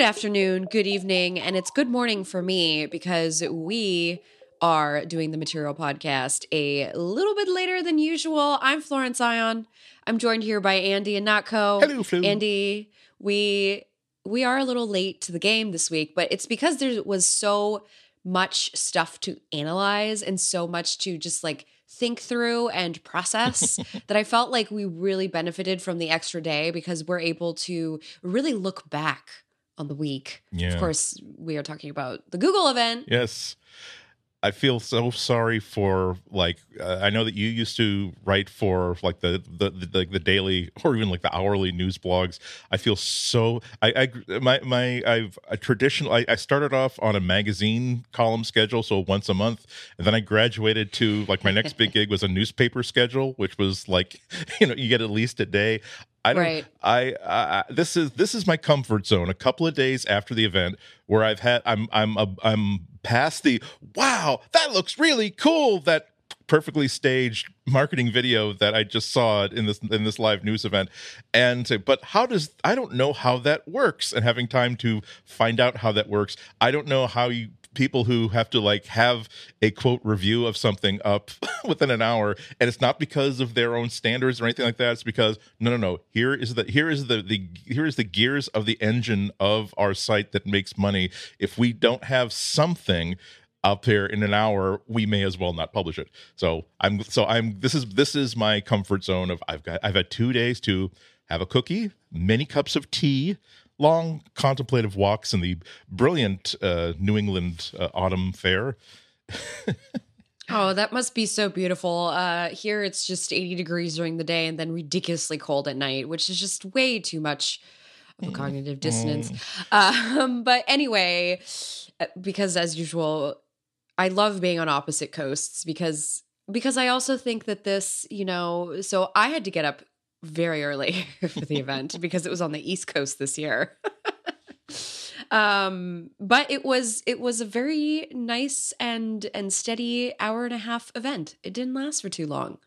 Good afternoon, good evening, and it's good morning for me because we are doing the Material Podcast a little bit later than usual. I'm Florence Ion. I'm joined here by Andy Ihnatko. Hello, Flo. Andy, we we are a little late to the game this week, but it's because there was so much stuff to analyze and so much to just like think through and process that I felt like we really benefited from the extra day because we're able to really look back on the week. Yeah. Of course, we are talking about the Google event. Yes. I feel so sorry for like uh, I know that you used to write for like the the, the the daily or even like the hourly news blogs. I feel so I, I my my I've a traditional I, I started off on a magazine column schedule so once a month and then I graduated to like my next big gig was a newspaper schedule which was like you know you get at least a day. I don't. Right. I, I this is this is my comfort zone. A couple of days after the event, where I've had I'm I'm a, I'm past the wow that looks really cool that perfectly staged marketing video that I just saw in this in this live news event, and say, but how does I don't know how that works, and having time to find out how that works, I don't know how you people who have to like have a quote review of something up within an hour and it's not because of their own standards or anything like that. It's because no no no. Here is the here is the the here is the gears of the engine of our site that makes money. If we don't have something up there in an hour we may as well not publish it. So i'm so i'm this is this is my comfort zone of i've got i've had two days to have a cookie many cups of tea long contemplative walks in the brilliant uh, New England uh, autumn fair. Oh, that must be so beautiful. Uh, here it's just 80 degrees during the day and then ridiculously cold at night, which is just way too much of a cognitive dissonance. Um, but anyway, uh, because as usual, I love being on opposite coasts because because I also think that this, you know, so I had to get up very early for the event because it was on the East Coast this year. um but it was it was a very nice and and steady hour and a half event it didn't last for too long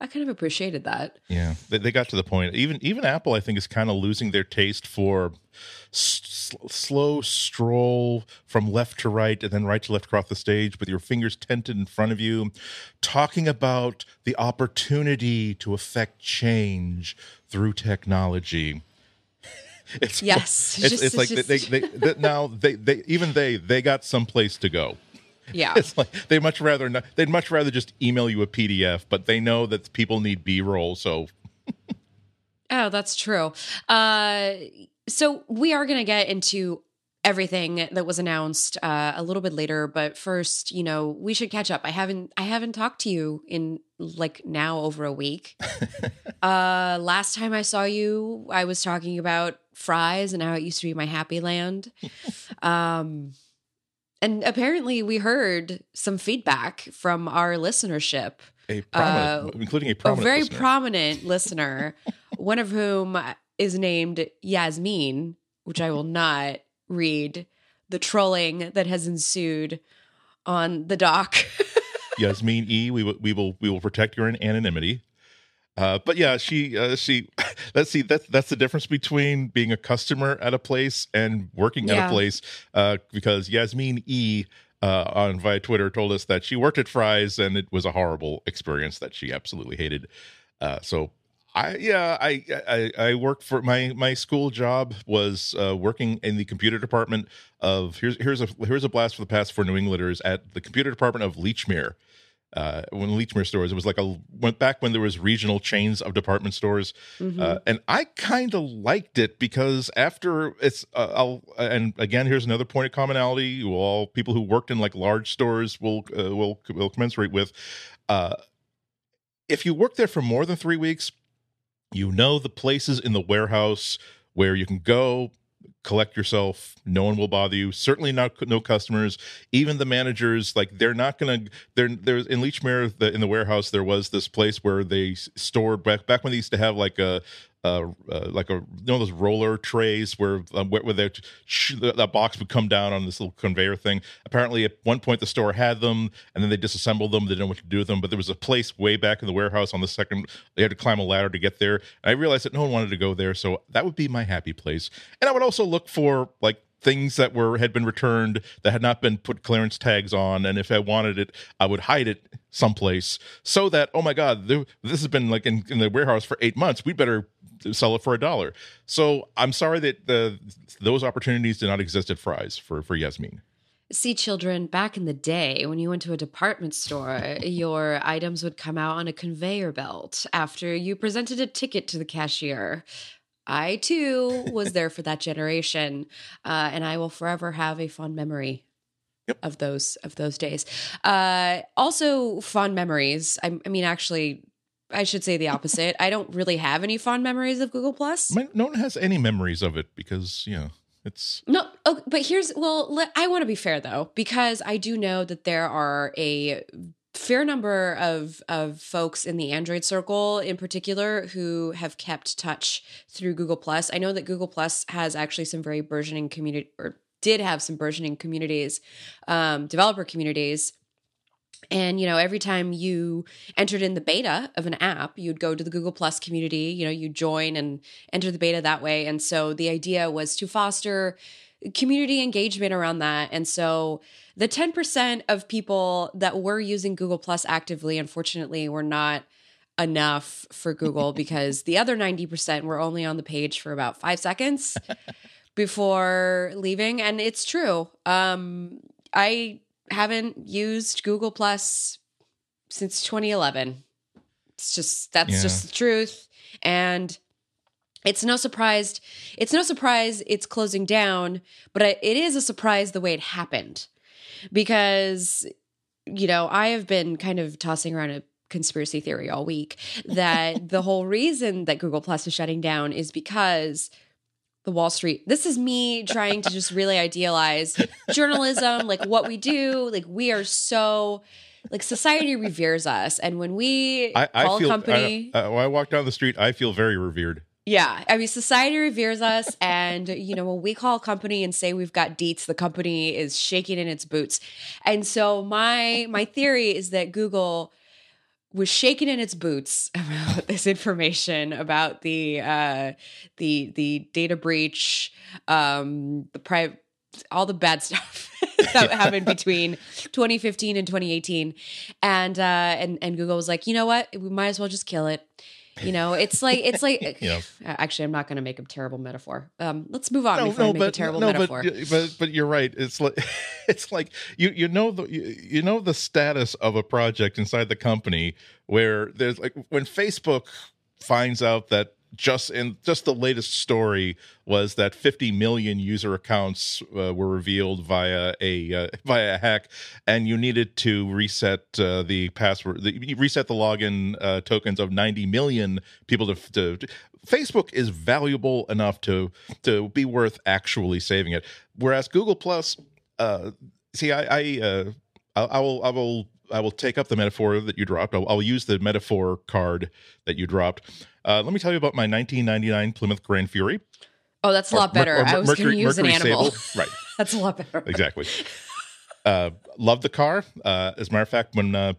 i kind of appreciated that Yeah, they, they got to the point. Even even Apple, I think, is kind of losing their taste for s- slow stroll from left to right and then right to left across the stage with your fingers tented in front of you, talking about the opportunity to affect change through technology. It's Yes, it's, just- it's like just- they, they, they now they, they even they they got someplace to go. Yeah It's like they much rather not. They'd much rather just email you a PDF, but they know that people need B roll. So oh that's true uh so we are going to get into everything that was announced uh, a little bit later but first you know we should catch up i haven't i haven't talked to you in like now over a week uh last time i saw you i was talking about fries and how it used to be my happy land um and apparently we heard some feedback from our listenership a prominent, uh, including a a very listener. prominent listener, one of whom is named Yasmin, which I will not read the trolling that has ensued on the doc. Yasmin E. We will we will we will protect your anonymity. Uh, but yeah, she uh, she let's see that's that's the difference between being a customer at a place and working at a place. Uh, because Yasmin E. Uh, on via Twitter told us that she worked at Fry's and it was a horrible experience that she absolutely hated. Uh, so I yeah I, I I worked for my my school job was uh, working in the computer department of here's here's a here's a blast for the past for New Englanders at the computer department of Lechmere uh, when Lechmere stores. It was like a went back when there was regional chains of department stores, uh, and I kind of liked it because after it's uh, I'll and again here's another point of commonality. You all people who worked in like large stores will uh, will will commensurate with. Uh, if you work there for more than three weeks, you know the places in the warehouse where you can go collect yourself. No one will bother you. Certainly not no customers. Even the managers like they're not gonna they're there's in lechmere the, in the warehouse there was this place where they stored back back when they used to have like a uh, uh, like a you know those roller trays where uh, where, where they, sh- that box would come down on this little conveyor thing. Apparently, at one point the store had them, and then they disassembled them. They didn't know what to do with them. But there was a place way back in the warehouse on the second. They had to climb a ladder to get there. And I realized that no one wanted to go there, so that would be my happy place. And I would also look for like things that were had been returned that had not been put clearance tags on and if i wanted it i would hide it someplace so that oh my god this has been like in, in the warehouse for eight months. We better sell it for a dollar. So i'm sorry that the those opportunities did not exist at fry's for for yasmin. See, children, back in the day when you went to a department store, your items would come out on a conveyor belt after you presented a ticket to the cashier. I too was there for that generation, uh, and I will forever have a fond memory Yep. of those of those days. Uh, also, fond memories. I, I mean, actually, I should say the opposite. I don't really have any fond memories of Google Plus. My- no one has any memories of it because you know it's No, oh, but here's well, let, I want to be fair though because I do know that there are a fair number of of folks in the Android circle in particular who have kept touch through Google Plus. I know that Google Plus has actually some very burgeoning community or did have some burgeoning communities, um, developer communities. And you know, every time you entered in the beta of an app, you'd go to the Google Plus community. You know, you join and enter the beta that way. And so the idea was to foster community engagement around that. And so the 10% of people that were using Google Plus actively, unfortunately, were not enough for Google because the other 90% were only on the page for about five seconds before leaving. And it's true. Um, I haven't used Google Plus since 2011. It's just, that's Yeah. just the truth. And it's no surprise it's no surprise it's closing down but it is a surprise the way it happened. Because you know i have been kind of tossing around a conspiracy theory all week that the whole reason that google plus is shutting down is because the wall street this is me trying to just really idealize journalism like what we do like we are so like society reveres us. And when we I, I call feel a company I, I, uh, when I walk down the street I feel very revered yeah, I mean, society reveres us, and you know, when we call a company and say we've got deets, the company is shaking in its boots. And so my my theory is that Google was shaking in its boots about this information about the uh, the the data breach, um, the private, all the bad stuff that happened between 2015 and 2018, and uh, and and Google was like, you know what, we might as well just kill it. You know, it's like it's like. you know Actually, I'm not going to make a terrible metaphor. Um, let's move on no, before I no, make a but terrible no, metaphor. but but but you're right. It's like it's like you you know the you, you know the status of a project inside the company where there's like when Facebook finds out that just in just the latest story was that 50 million user accounts uh, were revealed via a uh, via a hack and you needed to reset uh, the password the, reset the login uh, tokens of 90 million people to, to, to Facebook is valuable enough to to be worth actually saving it. Whereas Google Plus uh see I I uh I, I will I will I will take up the metaphor that you dropped. I'll, I'll use the metaphor card that you dropped. Uh, let me tell you about my 1999 Plymouth Grand Fury. oh, that's a lot Mer- better. or I was going to Mercury- use an animal. Sable. Right, that's a lot better. exactly. uh, love the car. Uh, as a matter of fact, when uh,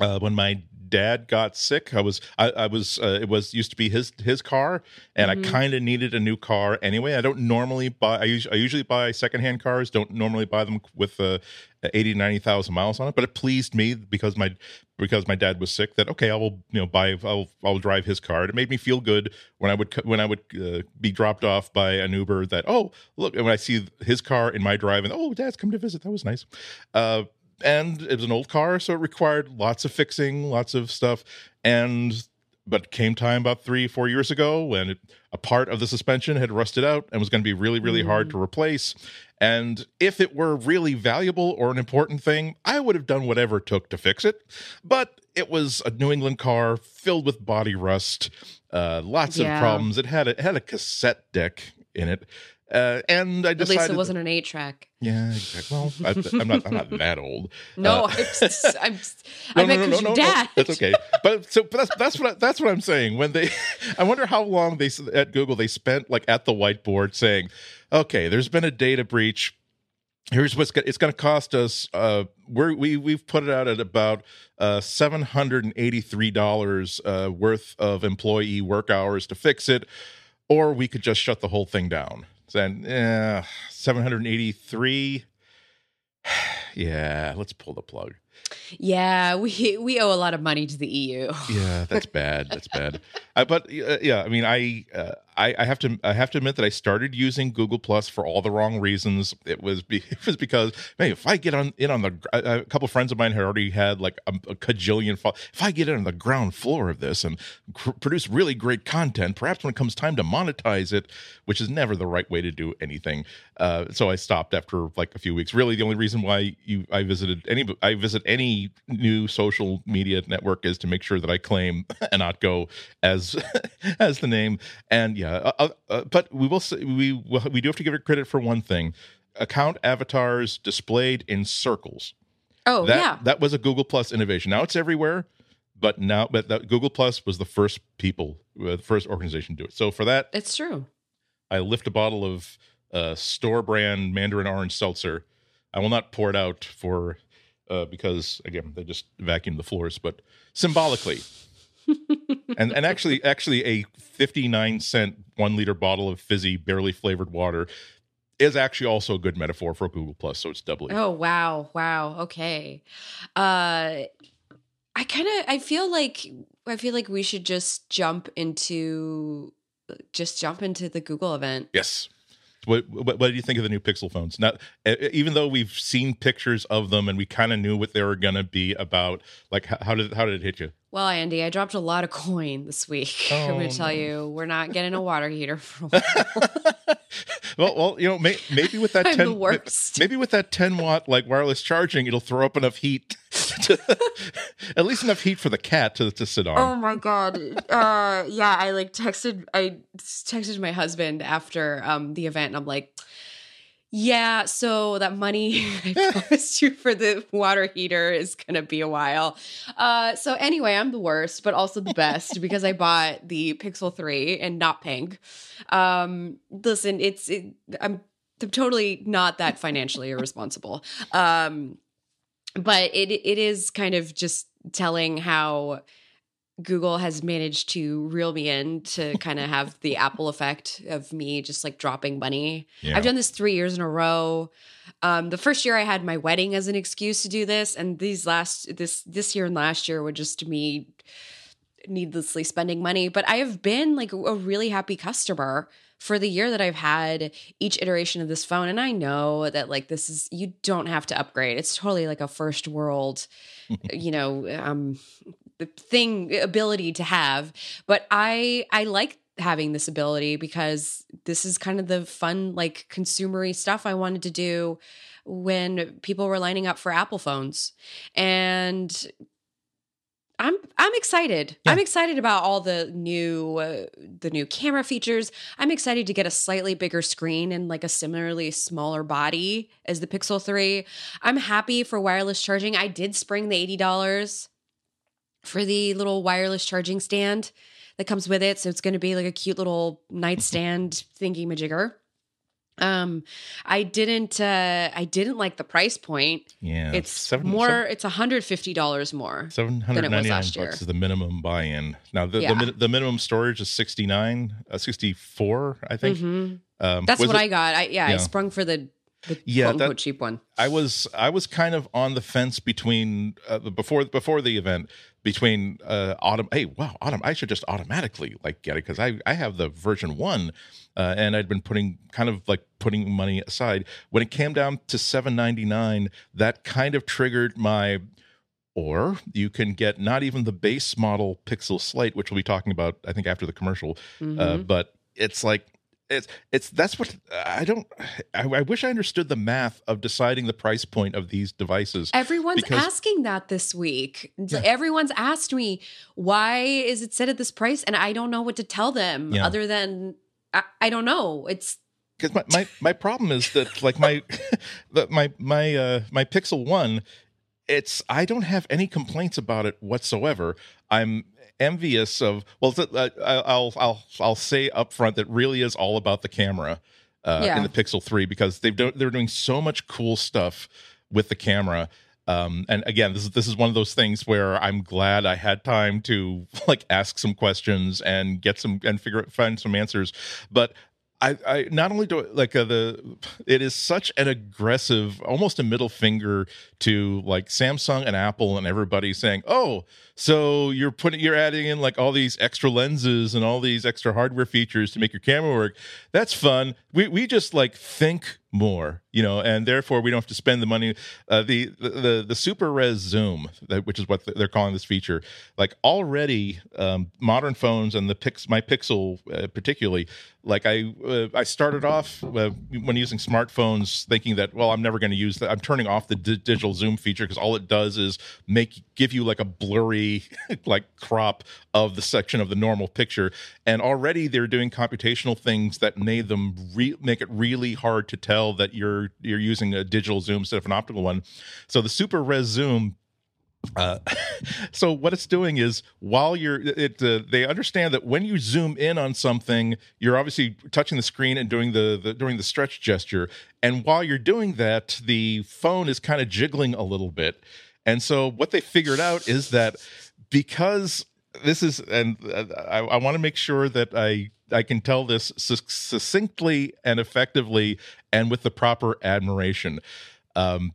uh, when my dad got sick, I was I, I was uh, it was used to be his his car, and Mhm. I kind of needed a new car anyway. I don't normally buy. I, us- I usually buy secondhand cars. Don't normally buy them with uh, 80 90,000 miles on it, but it pleased me because my because my dad was sick that okay, I will you know buy I'll I'll drive his car. It made me feel good when I would when I would uh, be dropped off by an Uber that oh look and when I see his car in my drive and oh dad's come to visit that was nice. Uh, and it was an old car, so it required lots of fixing, lots of stuff, and but came time about three four years ago when it, a part of the suspension had rusted out and was going to be really really hard to replace. And if it were really valuable or an important thing i would have done whatever it took to fix it. But it was a new england car filled with body rust uh, lots Yeah. of problems. It had a, it had a cassette deck in it Uh, and I decided At least it wasn't an eight track. yeah, exactly. Well, I, I'm not, I'm not that old. No, Uh, I'm, I'm just, I meant because your dad. That's okay. But so, but that's that's what I, that's what I'm saying. When they, I wonder how long they at Google they spent like at the whiteboard saying, okay, there's been a data breach. Here's what's go- it's going to cost us. Uh, we're, we we've put it out at about uh, seven hundred and eighty three dollars uh, worth of employee work hours to fix it, or we could just shut the whole thing down. Then uh, seven hundred eighty three. Yeah, let's pull the plug. Yeah, we we owe a lot of money to the EU. Yeah, that's bad. That's bad. Uh, but uh, yeah, I mean, I, uh, I I have to I have to admit that I started using Google Plus for all the wrong reasons. It was be, it was because man, if I get on in on the a, a couple friends of mine had already had like a, a cajillion. Fo- if I get in on the ground floor of this and cr- produce really great content, perhaps when it comes time to monetize it, which is never the right way to do anything. Uh, so I stopped after like a few weeks. Really, the only reason why you I visited any I visit any new social media network is to make sure that I claim and not go as as the name. And yeah, uh, uh, uh, but we will say we will, we do have to give it credit for one thing: account avatars displayed in circles. Oh that yeah, that was a Google Plus innovation. Now it's everywhere, but now but that Google Plus was the first people, uh, the first organization to do it. So for that, it's true. I lift a bottle of uh, store brand Mandarin Orange Seltzer. I will not pour it out for uh, because again they just vacuum the floors, but symbolically. and and actually actually a 59 cent 1 liter bottle of fizzy barely flavored water is actually also a good metaphor for Google Plus, so it's doubly. Oh wow, wow. Okay. Uh I kind of I feel like I feel like we should just jump into just jump into the Google event. Yes. What, what what do you think of the new Pixel phones? Not e- even though we've seen pictures of them and we kind of knew what they were going to be about. Like how did how did it hit you? Well, Andy, I dropped a lot of coin this week. I'm Oh, going to tell no. you, we're not getting a water heater for a while. well, well, you know, may, maybe with that I'm ten, the worst. maybe with that ten watt like wireless charging, it'll throw up enough heat, to, at least enough heat for the cat to, to sit on. Oh my god. Uh yeah, I like texted I texted my husband after um the event and I'm like yeah, so that money I promised you for the water heater is gonna be a while. Uh, so anyway, I'm the worst, but also the best because I bought the Pixel Three and not pink. Um, listen, it's it, I'm, I'm totally not that financially irresponsible. Um, but it it is kind of just telling how Google has managed to reel me in to kind of have the Apple effect of me just like dropping money. Yeah. I've done this three years in a row. Um, the first year I had my wedding as an excuse to do this, and these last this this year and last year were just me needlessly spending money. But I have been like a really happy customer for the year that I've had each iteration of this phone. And I know that like this is you don't have to upgrade. It's totally like a first world, you know, um thing ability to have. But I I like having this ability because this is kind of the fun like consumery stuff I wanted to do when people were lining up for Apple phones. And I'm I'm excited. Yeah. I'm excited about all the new uh, the new camera features. I'm excited to get a slightly bigger screen and like a similarly smaller body as the Pixel 3. I'm happy for wireless charging. I did spring the $80 for the little wireless charging stand that comes with it, so it's going to be like a cute little nightstand thingy majigger. Um I didn't uh I didn't like the price point. yeah, It's seven, more it's $150 more. Seven hundred than it was last year. bucks is the minimum buy-in. Now the Yeah. the, the minimum storage is sixty nine, uh, sixty four, I think. Mhm. Um, That's what it- I got. I yeah, I sprung for the the Yeah, that- cheap one. I was I was kind of on the fence between uh, before before the event between uh autumn hey wow autumn I should just automatically like get it because I I have the version one uh, and I'd been putting kind of like putting money aside when it came down to seven ninety nine that kind of triggered my or you can get not even the base model Pixel Slate which we'll be talking about I think after the commercial uh, Mhm. but it's like it's it's that's what I don't. I, I wish I understood the math of deciding the price point of these devices. Everyone's because- asking that this week. Yeah. Everyone's asked me why is it set at this price, and I don't know what to tell them Yeah. other than I, I don't know. It's because my, my my problem is that like my the, my my uh my Pixel One, it's I don't have any complaints about it whatsoever. I'm envious of well, uh, I'll I'll I'll say up front that really is all about the camera uh, yeah. in the Pixel Three because they've do, they're doing so much cool stuff with the camera. Um, and again, this is this is one of those things where I'm glad I had time to like ask some questions and get some and figure find some answers. But I, I not only do it like uh, the it is such an aggressive almost a middle finger to like Samsung and Apple and everybody saying oh so you're putting you're adding in like all these extra lenses and all these extra hardware features to make your camera work. That's fun. We we just like think more you know and therefore we don't have to spend the money. Uh, the, the the super res zoom which is what they're calling this feature like already um, modern phones and the pix my pixel uh, particularly like i uh, i started off uh, when using smartphones thinking that well i'm never going to use that i'm turning off the di- digital zoom feature because all it does is make give you like a blurry like crop of the section of the normal picture. And already they're doing computational things that made them re- make it really hard to tell that you're you're using a digital zoom instead of an optical one. So the super res zoom uh, so what it's doing is while you're it uh, they understand that when you zoom in on something you're obviously touching the screen and doing the, the doing the stretch gesture. And while you're doing that the phone is kind of jiggling a little bit. And so what they figured out is that because this is and uh, I, I want to make sure that I I can tell this succinctly and effectively and with the proper admiration. Um,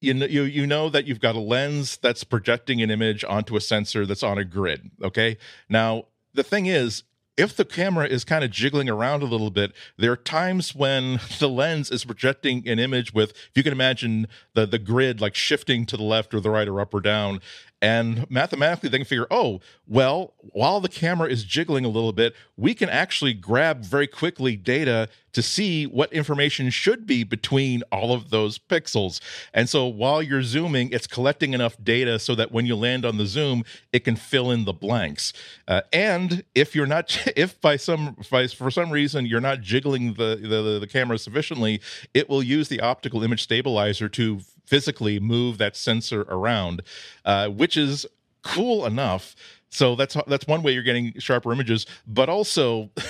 you know, you you know that you've got a lens that's projecting an image onto a sensor that's on a grid. Okay, now the thing is, if the camera is kind of jiggling around a little bit, there are times when the lens is projecting an image with, if you can imagine the the grid like shifting to the left or the right or up or down, and mathematically, they can figure, oh, well, while the camera is jiggling a little bit, we can actually grab very quickly data to see what information should be between all of those pixels. And so while you're zooming, it's collecting enough data so that when you land on the zoom, it can fill in the blanks. Uh, and if you're not, if by some, for some reason you're not jiggling the, the, the camera sufficiently, it will use the optical image stabilizer to physically move that sensor around, uh, which is cool enough. So that's that's one way you're getting sharper images, but also.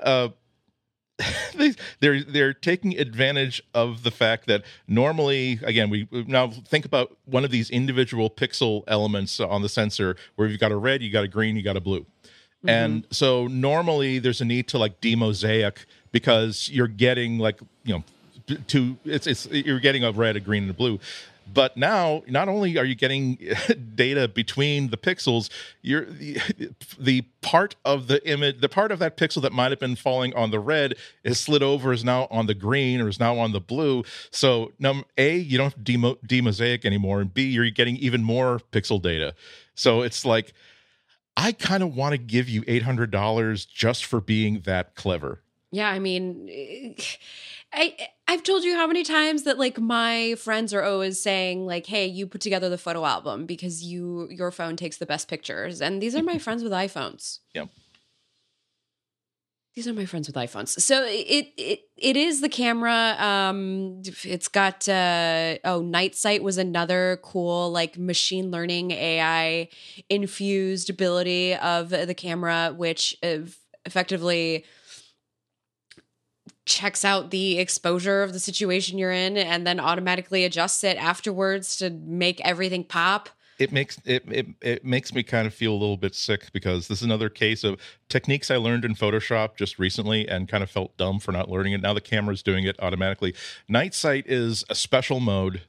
Uh, they're they're taking advantage of the fact that normally again we now think about one of these individual pixel elements on the sensor where you've got a red you got a green you got a blue mm-hmm. and so normally there's a need to like demosaic because you're getting like you know to it's it's you're getting a red, a green, and a blue. But now, not only are you getting data between the pixels, you're the, the part of the image, the part of that pixel that might have been falling on the red is slid over, is now on the green, or is now on the blue. So, num a you don't demo, demosaic anymore, and b you're getting even more pixel data. So it's like I kind of want to give you eight hundred dollars just for being that clever. Yeah, I mean. I I've told you how many times that like my friends are always saying like, "Hey, you put together the photo album because you your phone takes the best pictures." And these are my friends with iPhones. Yep. These are my friends with iPhones. So it it it is the camera. Um, it's got uh, oh, Night Sight was another cool like machine learning AI infused ability of the camera, which effectively checks out the exposure of the situation you're in and then automatically adjusts it afterwards to make everything pop it makes it, it it makes me kind of feel a little bit sick because this is another case of techniques I learned in Photoshop just recently and kind of felt dumb for not learning it. Now the camera's doing it automatically. Night sight is a special mode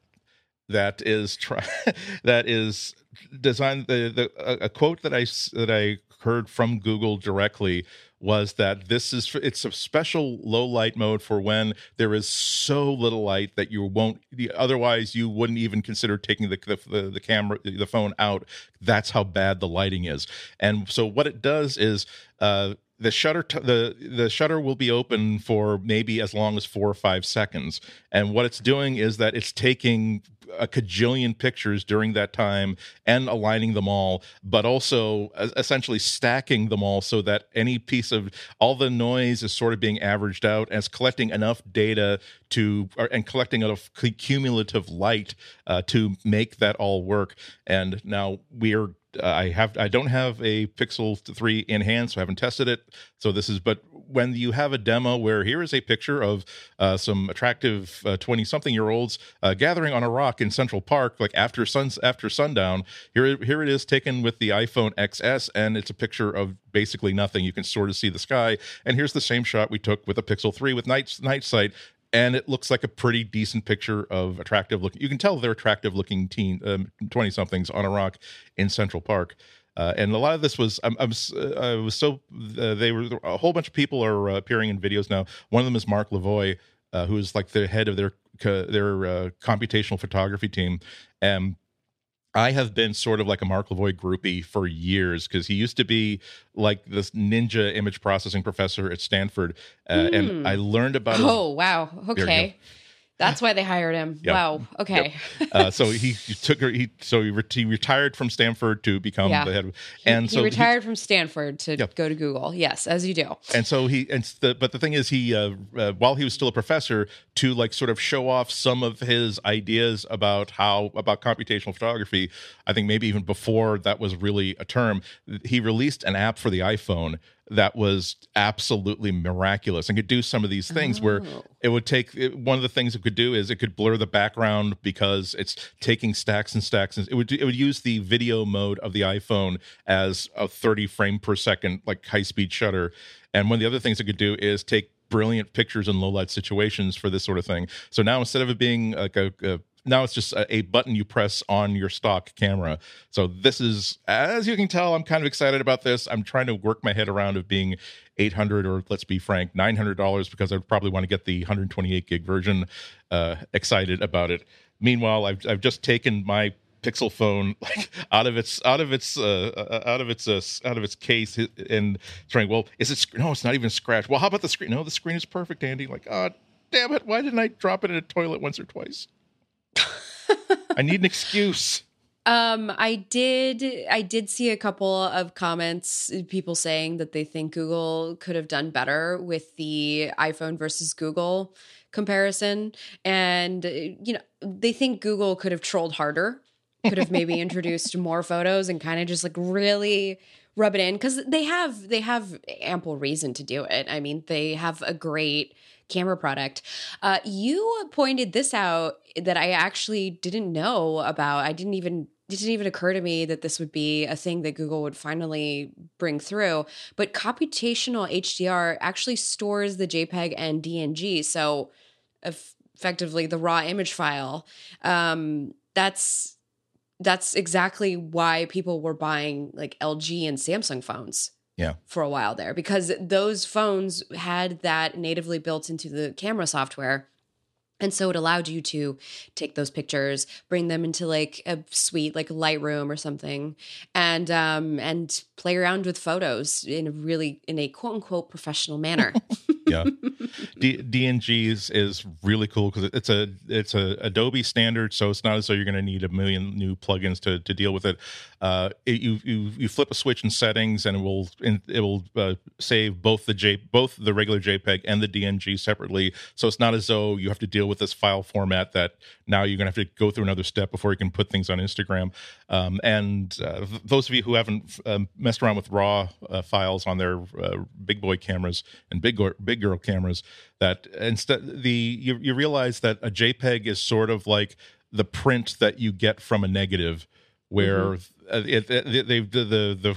that is try that is designed the, the a quote that I that I heard from Google directly was that this is it's a special low light mode for when there is so little light that you won't otherwise you wouldn't even consider taking the the, the camera the phone out. That's how bad the lighting is. And so what it does is uh the shutter t- the the shutter will be open for maybe as long as four or five seconds. And what it's doing is that it's taking a cajillion pictures during that time and aligning them all but also essentially stacking them all so that any piece of all the noise is sort of being averaged out as collecting enough data to and collecting enough cumulative light uh, to make that all work. And now we're I have I don't have a Pixel 3 in hand, so I haven't tested it. So this is, but when you have a demo where here is a picture of uh, some attractive twenty uh, something year olds uh, gathering on a rock in Central Park, like after suns after sundown, here here it is taken with the iPhone XS, and it's a picture of basically nothing. You can sort of see the sky, and here's the same shot we took with a Pixel 3 with night night sight and it looks like a pretty decent picture of attractive looking. You can tell they're attractive looking teen twenty um, somethings on a rock in Central Park. Uh, and a lot of this was I'm, I'm uh, I was so uh, they were a whole bunch of people are uh, appearing in videos now. One of them is Marc Levoy, uh, who is like the head of their their uh, computational photography team, and I have been sort of like a Marc Levoy groupie for years because he used to be like this ninja image processing professor at Stanford, uh, mm. and hmm. I learned about. Him. Oh his, wow! Okay. That's why they hired him. Yep. Wow. Okay. Yep. Uh, so he, he, took her. He so he, re- he, retired from Stanford to become yeah. the head. Of, and he, so he retired from Stanford to yep. go to Google. Yes, as you do. And so he and the but the thing is he uh, uh, while he was still a professor to like sort of show off some of his ideas about how about computational photography. I think maybe even before that was really a term. He released an app for the iPhone that was absolutely miraculous and could do some of these things oh. where it would take it, one of the things it could do is it could blur the background because it's taking stacks and stacks and it would it would use the video mode of the iPhone as a 30 frame per second like high speed shutter and one of the other things it could do is take brilliant pictures in low light situations for this sort of thing. So now instead of it being like a, a now it's just a, button you press on your stock camera. So this is, as you can tell, I'm kind of excited about this. I'm trying to work my head around of being 800 or let's be frank, 900 dollars because I probably want to get the 128 gig version. Uh, excited about it. Meanwhile, I've I've just taken my Pixel phone like out of its out of its uh, uh out of its uh, out of its case and trying. Well, is it? No, it's not even scratched. Well, how about the screen? No, the screen is perfect, Andy. Like, oh, damn it! Why didn't I drop it in a toilet once or twice? I need an excuse. Um, I did. I did see a couple of comments, people saying that they think Google could have done better with the iPhone versus Google comparison, and you know they think Google could have trolled harder, could have maybe introduced more photos and kind of just like really rub it in because they have they have ample reason to do it. I mean, they have a great camera product. Uh, you pointed this out that I actually didn't know about. I didn't even it didn't even occur to me that this would be a thing that Google would finally bring through. But computational HDR actually stores the JPEG and DNG, so effectively the raw image file. Um, that's that's exactly why people were buying like LG and Samsung phones yeah. for a while there because those phones had that natively built into the camera software. And so it allowed you to take those pictures, bring them into like a suite, like Lightroom or something, and um, and play around with photos in a really in a quote unquote professional manner. yeah, D- DNGs is really cool because it's a it's a Adobe standard, so it's not as though you're going to need a million new plugins to to deal with it. Uh, it you you you flip a switch in settings, and it will it will uh, save both the J both the regular JPEG and the DNG separately. So it's not as though you have to deal with this file format that now you're going to have to go through another step before you can put things on Instagram. Um, and uh, those of you who haven't um, messed around with RAW uh, files on their uh, big boy cameras and big big girl cameras, that instead the you, you realize that a JPEG is sort of like the print that you get from a negative, where mm-hmm. It, it, they the, the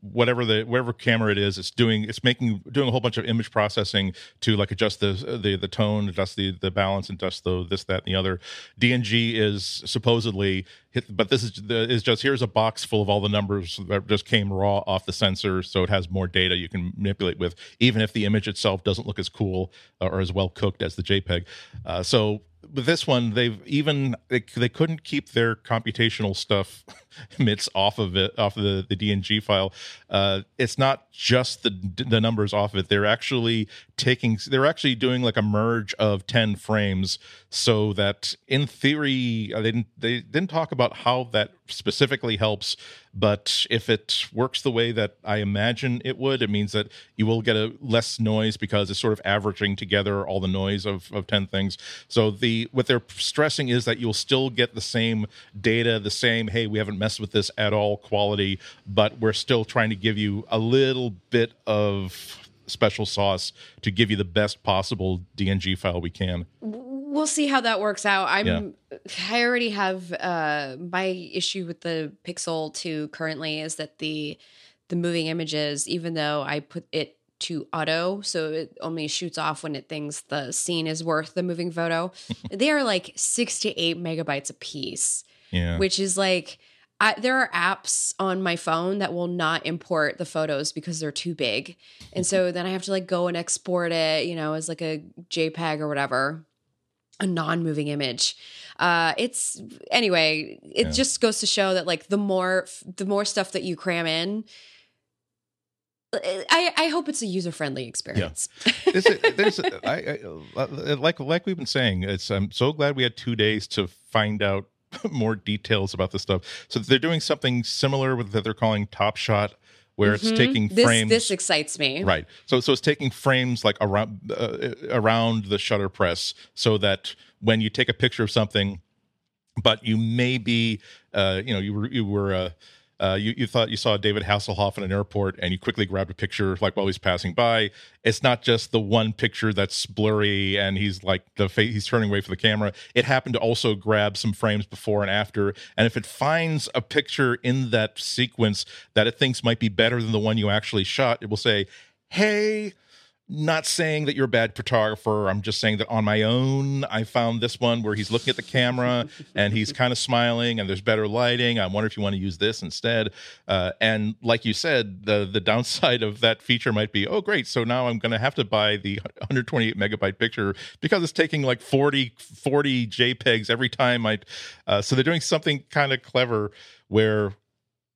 whatever the whatever camera it is it's doing it's making doing a whole bunch of image processing to like adjust the the the tone adjust the the balance and adjust the this that and the other. Dng is supposedly hit but this is the, is just here's a box full of all the numbers that just came raw off the sensor so it has more data you can manipulate with even if the image itself doesn't look as cool or as well cooked as the jpeg. Uh, so with this one they've even they, they couldn't keep their computational stuff emits off of it off of the, the dng file. Uh, it's not just the the numbers off of it. They're actually taking they're actually doing like a merge of 10 frames so that in theory uh, they didn't they didn't talk about how that specifically helps but if it works the way that i imagine it would it means that you will get a less noise because it's sort of averaging together all the noise of, of 10 things. So the what they're stressing is that you'll still get the same data the same hey we haven't messed with this at all quality but we're still trying to give you a little bit of special sauce to give you the best possible dng file we can we'll see how that works out. I'm yeah. I already have uh my issue with the Pixel 2 currently is that the the moving images even though I put it to auto so it only shoots off when it thinks the scene is worth the moving photo. they are like 6 to 8 megabytes a piece. Yeah. Which is like I, there are apps on my phone that will not import the photos because they're too big. And so then I have to like go and export it, you know, as like a JPEG or whatever a non-moving image uh it's anyway it yeah. just goes to show that like the more the more stuff that you cram in I, I hope it's a user friendly experience. Yeah. there's a, there's a, I, I, like like we've been saying, it's I'm so glad we had two days to find out more details about this stuff. So they're doing something similar with that they're calling Top Shot, where mm-hmm. it's taking this, frames. This excites me, right? So so it's taking frames like around uh, around the shutter press, so that when you take a picture of something, but you may be, uh, you know, you were you were. Uh, uh, you, you thought you saw David Hasselhoff in an airport and you quickly grabbed a picture like while he's passing by. It's not just the one picture that's blurry and he's like the face he's turning away from the camera. It happened to also grab some frames before and after. And if it finds a picture in that sequence that it thinks might be better than the one you actually shot, it will say, Hey, not saying that you're a bad photographer. I'm just saying that on my own, I found this one where he's looking at the camera and he's kind of smiling and there's better lighting. I wonder if you want to use this instead. Uh, and like you said, the the downside of that feature might be, oh, great. So now I'm going to have to buy the 128 megabyte picture because it's taking like 40, 40 JPEGs every time I. Uh, so they're doing something kind of clever where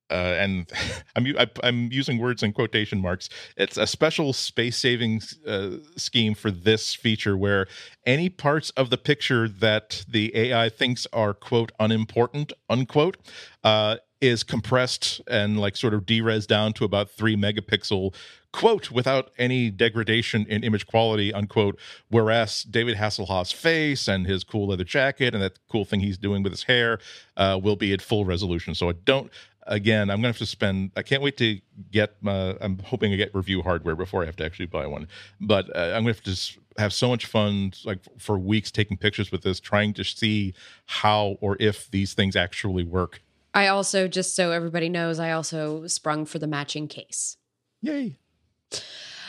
uh, and I'm I'm using words in quotation marks. It's a special space saving uh, scheme for this feature where any parts of the picture that the AI thinks are quote unimportant unquote uh, is compressed and like sort of derez down to about three megapixel quote without any degradation in image quality unquote whereas david hasselhoff's face and his cool leather jacket and that cool thing he's doing with his hair uh, will be at full resolution so i don't again, I'm going to have to spend. I can't wait to get. Uh, I'm hoping to get review hardware before I have to actually buy one. But uh, I'm going to have to just have so much fun, like for weeks, taking pictures with this, trying to see how or if these things actually work. I also, just so everybody knows, I also sprung for the matching case. Yay!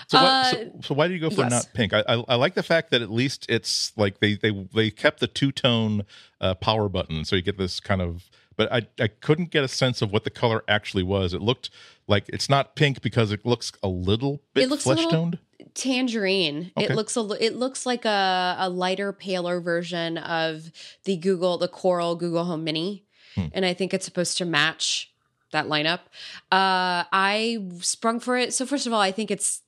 So, uh, so, so, why did you go for yes. not pink? I, I, I like the fact that at least it's like they they they kept the two tone uh, power button, so you get this kind of but I, I couldn't get a sense of what the color actually was. It looked like it's not pink because it looks a little bit it looks flesh toned. Tangerine. Okay. It looks a it looks like a, a lighter, paler version of the Google the Coral Google Home Mini, hmm. and I think it's supposed to match that lineup. Uh, I sprung for it. So first of all, I think it's.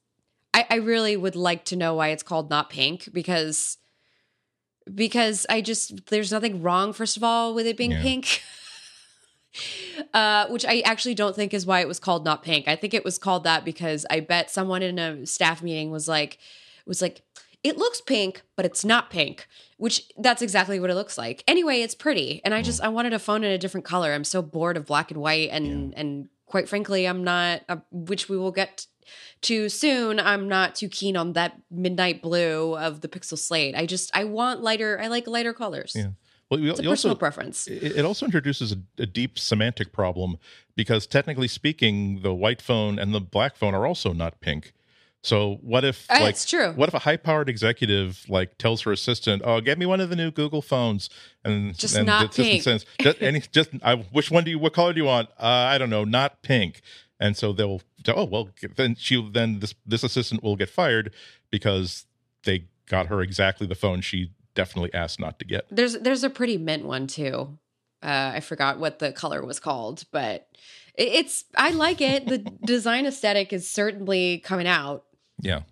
I, I really would like to know why it's called not pink because because I just there's nothing wrong first of all with it being yeah. pink. uh, which I actually don't think is why it was called not pink. I think it was called that because I bet someone in a staff meeting was like, was like, it looks pink, but it's not pink, which that's exactly what it looks like. Anyway, it's pretty, and I just I wanted a phone in a different color. I'm so bored of black and white, and yeah. and quite frankly, I'm not. Uh, which we will get too soon. I'm not too keen on that midnight blue of the Pixel Slate. I just I want lighter. I like lighter colors. Yeah. Well, it's a personal also, preference. It also introduces a, a, deep semantic problem because, technically speaking, the white phone and the black phone are also not pink. So what if, uh, like, it's true. What if a high-powered executive like tells her assistant, "Oh, get me one of the new Google phones," and just and not the pink. Says, just, any, just I, which one do you? What color do you want? Uh, I don't know, not pink. And so they'll, oh well, then she then this this assistant will get fired because they got her exactly the phone she definitely asked not to get. There's there's a pretty mint one too. Uh, I forgot what the color was called, but it's I like it. The design aesthetic is certainly coming out. Yeah.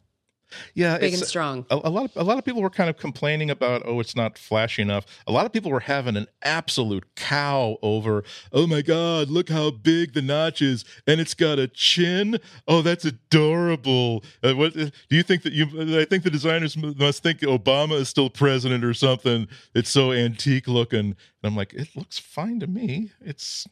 Yeah, big and strong. A, a, lot of a lot of people were kind of complaining about, oh, it's not flashy enough. A lot of people were having an absolute cow over, oh my god, look how big the notch is, and it's got a chin. Oh, that's adorable. Uh, what uh, do you think that you? I think the designers must think Obama is still president or something. It's so antique looking, and I'm like, it looks fine to me. It's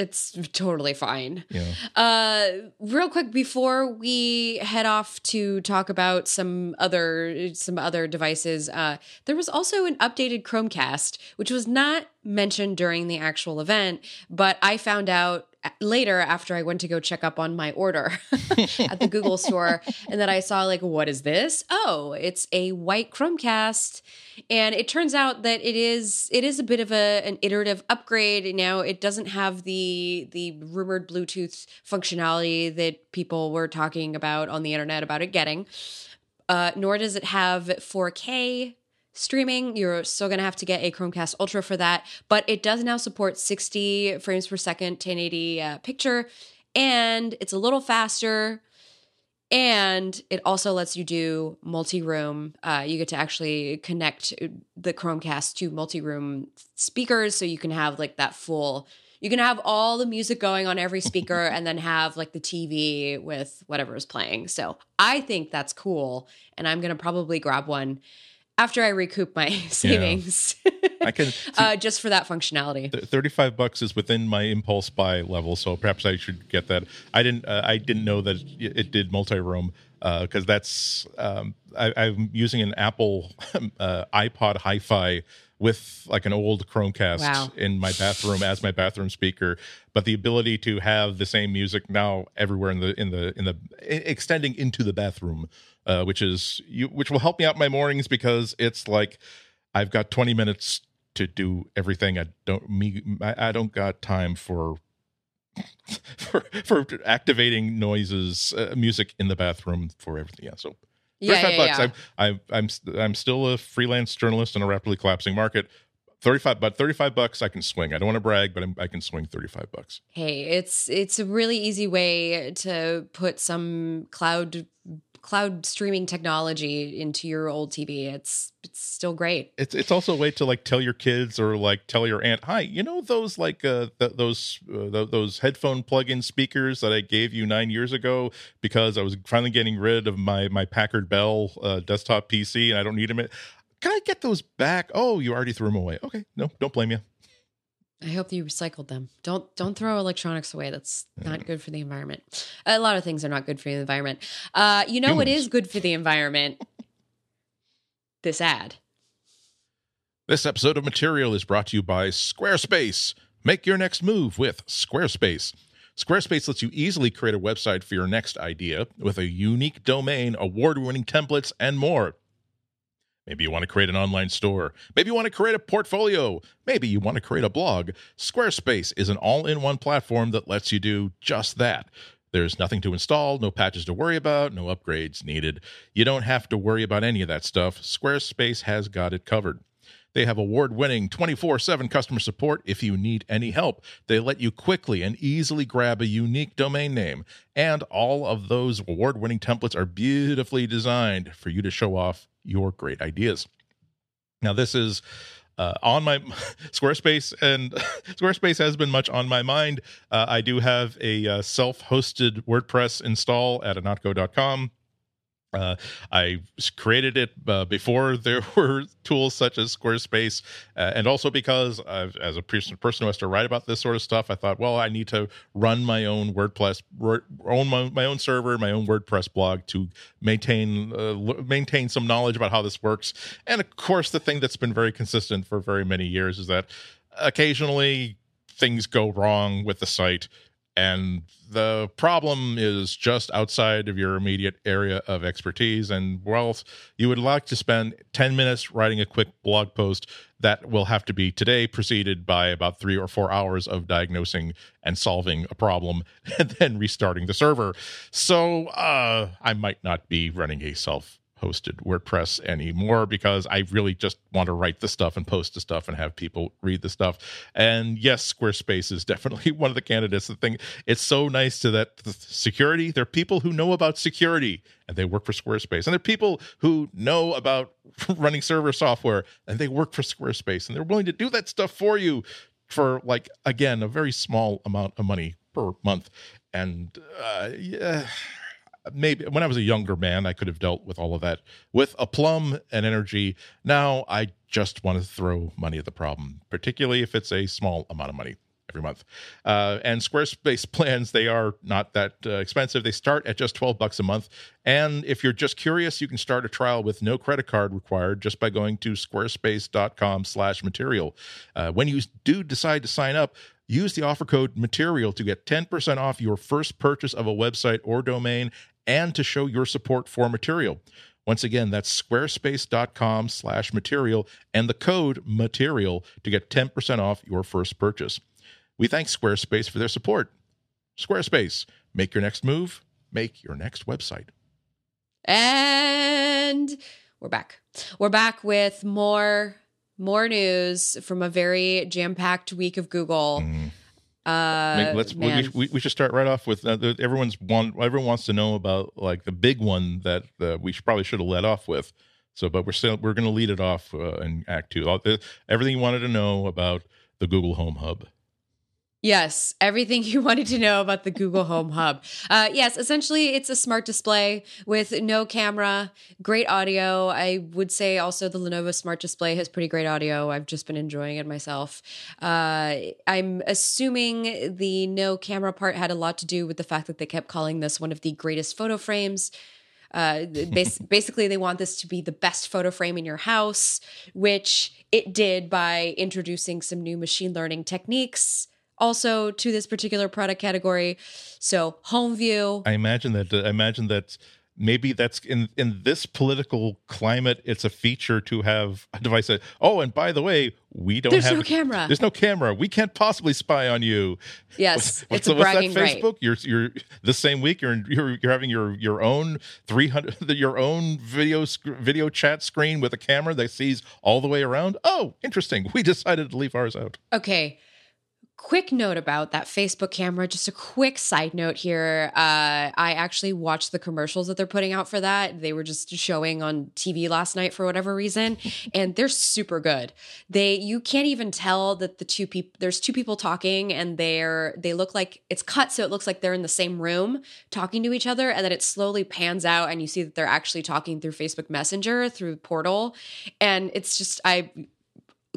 it's totally fine. Yeah. Uh, real quick before we head off to talk about some other some other devices, uh, there was also an updated Chromecast, which was not mentioned during the actual event, but I found out later after I went to go check up on my order at the Google store and then I saw like what is this? Oh, it's a white Chromecast and it turns out that it is it is a bit of a an iterative upgrade. Now it doesn't have the the rumored Bluetooth functionality that people were talking about on the internet about it getting. Uh, nor does it have 4K streaming. You're still going to have to get a Chromecast Ultra for that, but it does now support 60 frames per second 1080 uh, picture, and it's a little faster. And it also lets you do multi room. Uh, you get to actually connect the Chromecast to multi room speakers. So you can have like that full, you can have all the music going on every speaker and then have like the TV with whatever is playing. So I think that's cool. And I'm going to probably grab one after I recoup my savings. Yeah. I can uh, just for that functionality. Thirty-five bucks is within my impulse buy level, so perhaps I should get that. I didn't. Uh, I didn't know that it did multi-room because uh, that's. Um, I, am using an Apple uh, iPod Hi-Fi with like an old Chromecast wow. in my bathroom as my bathroom speaker, but the ability to have the same music now everywhere in the in the in the extending into the bathroom uh, which is you, which will help me out my mornings because it's like I've got 20 minutes to do everything. I don't me I, I don't got time for for for activating noises, uh, music in the bathroom for everything. Yeah, so. Yeah, yeah, bucks. Yeah. I'm, I'm, I'm, I'm still a freelance journalist in a rapidly collapsing market. 35 but 35 bucks i can swing i don't want to brag but I'm, i can swing 35 bucks hey it's it's a really easy way to put some cloud cloud streaming technology into your old TV. It's it's still great. It's it's also a way to like tell your kids or like tell your aunt, "Hi, you know those like uh th- those uh, th- those headphone plug-in speakers that I gave you 9 years ago because I was finally getting rid of my my Packard Bell uh, desktop PC and I don't need them. Can I get those back? Oh, you already threw them away. Okay, no, don't blame you. I hope you recycled them. Don't don't throw electronics away. That's not good for the environment. A lot of things are not good for the environment. Uh, you know what is good for the environment? this ad. This episode of Material is brought to you by Squarespace. Make your next move with Squarespace. Squarespace lets you easily create a website for your next idea with a unique domain, award winning templates, and more. Maybe you want to create an online store. Maybe you want to create a portfolio. Maybe you want to create a blog. Squarespace is an all in one platform that lets you do just that. There's nothing to install, no patches to worry about, no upgrades needed. You don't have to worry about any of that stuff. Squarespace has got it covered. They have award winning 24 7 customer support if you need any help. They let you quickly and easily grab a unique domain name. And all of those award winning templates are beautifully designed for you to show off your great ideas. Now, this is uh, on my Squarespace, and Squarespace has been much on my mind. Uh, I do have a uh, self hosted WordPress install at ihnatko.com. Uh, I created it uh, before there were tools such as Squarespace, uh, and also because I've, as a person, who has to write about this sort of stuff, I thought, well, I need to run my own WordPress, own my, my own server, my own WordPress blog to maintain uh, maintain some knowledge about how this works. And of course, the thing that's been very consistent for very many years is that occasionally things go wrong with the site and the problem is just outside of your immediate area of expertise and wealth. you would like to spend 10 minutes writing a quick blog post that will have to be today preceded by about three or four hours of diagnosing and solving a problem and then restarting the server so uh, i might not be running a self hosted WordPress anymore because I really just want to write the stuff and post the stuff and have people read the stuff. And yes, Squarespace is definitely one of the candidates. The thing it's so nice to that the security. There are people who know about security and they work for Squarespace, and there are people who know about running server software and they work for Squarespace, and they're willing to do that stuff for you for like again a very small amount of money per month. And uh, yeah maybe when I was a younger man, I could have dealt with all of that with aplomb and energy. Now I just want to throw money at the problem, particularly if it's a small amount of money every month. Uh, and Squarespace plans, they are not that uh, expensive. They start at just 12 bucks a month. And if you're just curious, you can start a trial with no credit card required just by going to squarespace.com slash material. Uh, when you do decide to sign up, use the offer code material to get 10% off your first purchase of a website or domain and to show your support for material. Once again, that's squarespace.com slash material and the code material to get 10% off your first purchase. We thank Squarespace for their support. Squarespace, make your next move, make your next website. And we're back. We're back with more more news from a very jam-packed week of Google. Mm. Uh, let's we, we, we, should start right off with uh, everyone's one. Everyone wants to know about like the big one that uh, we should, probably should have let off with. So, but we're still we're going to lead it off uh, in Act Two. Everything you wanted to know about the Google Home Hub. Yes, everything you wanted to know about the Google Home Hub. Uh, yes, essentially, it's a smart display with no camera, great audio. I would say also the Lenovo Smart Display has pretty great audio. I've just been enjoying it myself. Uh, I'm assuming the no camera part had a lot to do with the fact that they kept calling this one of the greatest photo frames. Uh, basically, they want this to be the best photo frame in your house, which it did by introducing some new machine learning techniques also to this particular product category. So home view. I imagine that. Uh, I imagine that maybe that's in in this political climate it's a feature to have a device that oh and by the way we don't there's have no camera there's no camera we can't possibly spy on you yes what's, it's a bragging what's that facebook right. you're you're the same week you're you're, you're having your your own 300 your own video video chat screen with a camera that sees all the way around oh interesting we decided to leave ours out okay quick note about that Facebook camera. Just a quick side note here. Uh, I actually watched the commercials that they're putting out for that. They were just showing on TV last night for whatever reason, and they're super good. They you can't even tell that the two people there's two people talking, and they're they look like it's cut so it looks like they're in the same room talking to each other, and then it slowly pans out, and you see that they're actually talking through Facebook Messenger through Portal, and it's just I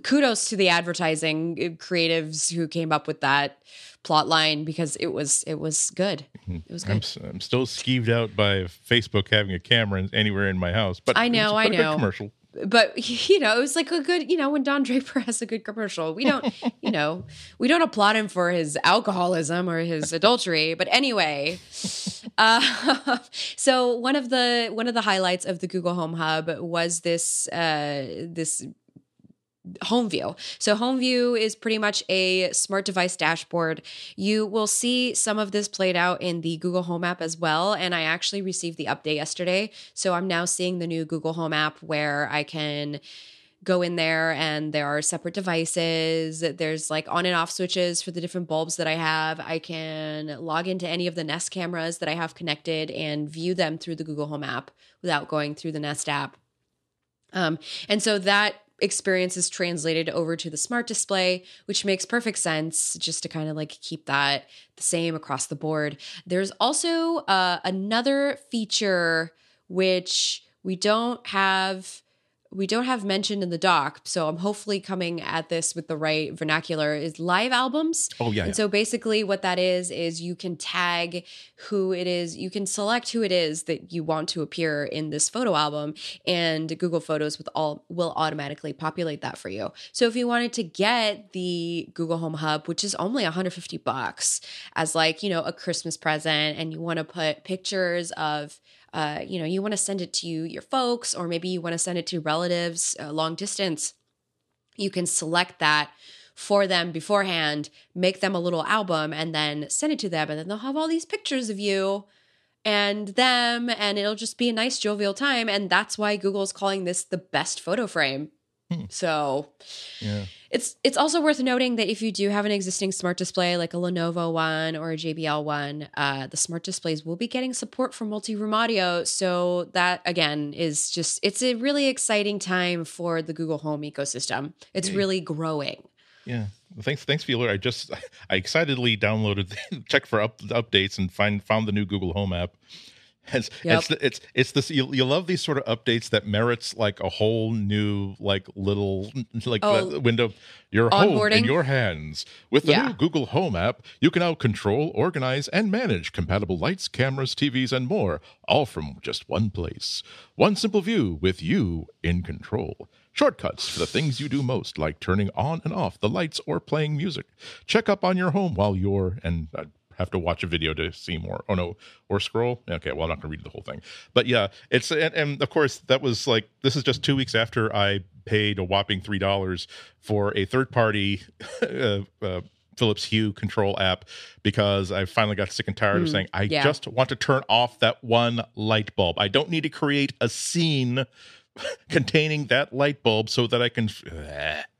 kudos to the advertising creatives who came up with that plot line because it was it was good. Mm-hmm. It was good. I'm, I'm still skeeved out by Facebook having a camera anywhere in my house, but I know, I know. commercial. But you know, it was like a good, you know, when Don Draper has a good commercial. We don't, you know, we don't applaud him for his alcoholism or his adultery. But anyway, uh, so one of the one of the highlights of the Google Home Hub was this uh, this home view. So home view is pretty much a smart device dashboard. You will see some of this played out in the Google Home app as well and I actually received the update yesterday. So I'm now seeing the new Google Home app where I can go in there and there are separate devices. There's like on and off switches for the different bulbs that I have. I can log into any of the Nest cameras that I have connected and view them through the Google Home app without going through the Nest app. Um, and so that experience is translated over to the smart display, which makes perfect sense just to kind of like keep that the same across the board. There's also uh, another feature which we don't have we don't have mentioned in the doc, so I'm hopefully coming at this with the right vernacular, is live albums. Oh, yeah. And yeah. so basically, what that is, is you can tag who it is, you can select who it is that you want to appear in this photo album, and Google Photos with all will automatically populate that for you. So if you wanted to get the Google Home Hub, which is only 150 bucks, as like, you know, a Christmas present, and you want to put pictures of uh, you know, you want to send it to your folks, or maybe you want to send it to relatives uh, long distance, you can select that for them beforehand, make them a little album, and then send it to them. And then they'll have all these pictures of you and them, and it'll just be a nice jovial time. And that's why Google's calling this the best photo frame. Hmm. So Yeah. it's it's also worth noting that if you do have an existing smart display like a Lenovo one or a JBL one, uh, the smart displays will be getting support for multi-room audio. So that again is just it's a really exciting time for the Google Home ecosystem. It's really growing. Yeah. Thanks, thanks for the. I just I excitedly downloaded, checked for up, updates, and find found the new Google Home app. It's Yep. it's it's it's this you, you love these sort of updates that merits like a whole new like little like Oh. window your home in your hands with the Yeah. new Google Home app. You can now control, organize, and manage compatible lights, cameras, TVs, and more, all from just one place. One simple view with you in control. Shortcuts for the things you do most, like turning on and off the lights or playing music. Check up on your home while you're and I have to watch a video to see more. Oh no, or scroll. Okay, well I'm not gonna read the whole thing, but yeah, it's and, and of course that was like this is just two weeks after I paid a whopping three dollars for a third party. uh, uh, Philips Hue control app because I finally got sick and tired of Mm, saying I yeah. just want to turn off that one light bulb. I don't need to create a scene containing that light bulb so that I can.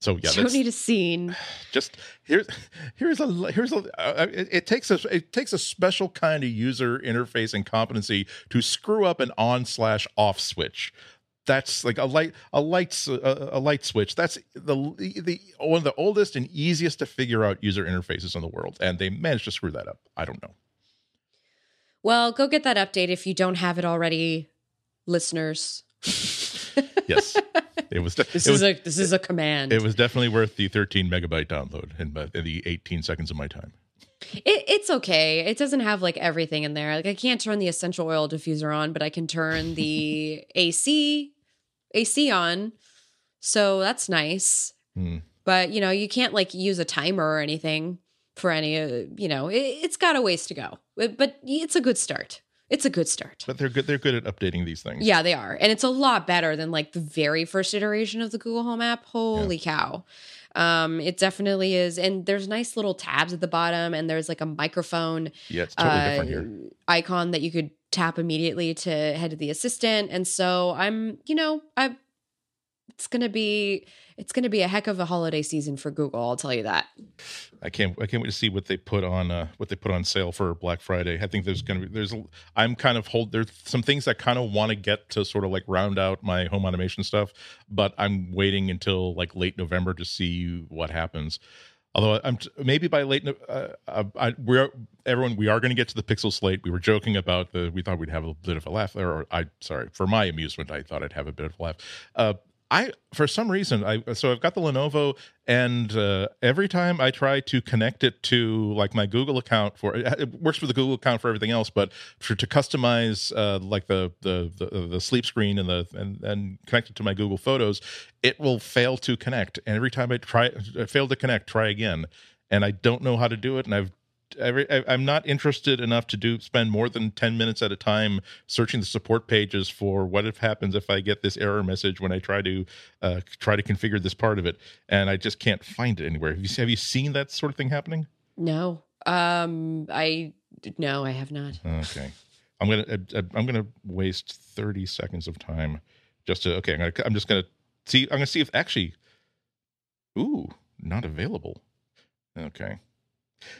So yeah, don't need a scene. just here's here's a here's a uh, it, it takes a it takes a special kind of user interface and competency to screw up an on slash off switch. That's like a light a light a light switch. That's the the one of the oldest and easiest to figure out user interfaces in the world, and they managed to screw that up. I don't know. Well, go get that update if you don't have it already, listeners. Yes, it was. This it was, is a this is a command. it was definitely worth the 13 megabyte download in the 18 seconds of my time. It, it's okay. It doesn't have like everything in there. Like I can't turn the essential oil diffuser on, but I can turn the AC AC on. So that's nice. Hmm. But you know, you can't like use a timer or anything for any. Uh, you know, it, it's got a ways to go. But it's a good start. It's a good start. But they're good. They're good at updating these things. Yeah, they are. And it's a lot better than like the very first iteration of the Google Home app. Holy cow. Um, it definitely is. And there's nice little tabs at the bottom, and there's like a microphone yeah, it's totally uh, different here. icon that you could tap immediately to head to the assistant. And so I'm, you know, I it's gonna be it's gonna be a heck of a holiday season for Google, I'll tell you that. I can't I can't wait to see what they put on uh what they put on sale for Black Friday. I think there's gonna be there's I'm kind of hold there's some things I kind of want to get to sort of like round out my home automation stuff, but I'm waiting until like late November to see what happens. Although I'm maybe by late, uh, uh, I, we're everyone we are going to get to the Pixel slate. We were joking about the. We thought we'd have a bit of a laugh, or I sorry for my amusement. I thought I'd have a bit of a laugh. Uh, I for some reason I so I've got the Lenovo and uh, every time I try to connect it to like my Google account for it, works with the Google account for everything else, but for to customize uh, like the, the the the sleep screen and the and and connect it to my Google Photos, it will fail to connect. And every time I try I fail to connect, try again, and I don't know how to do it. And I've every I- I'm not interested enough to do spend more than 10 minutes at a time searching the support pages for what if happens if I get this error message when I try to uh, try to configure this part of it and I just can't find it anywhere. Have you have you seen that sort of thing happening? No. Um I no, I have not. Okay. I'm going to I'm going to waste 30 seconds of time just to okay, I'm to I'm just to see I'm going to see if actually ooh, not available. Okay.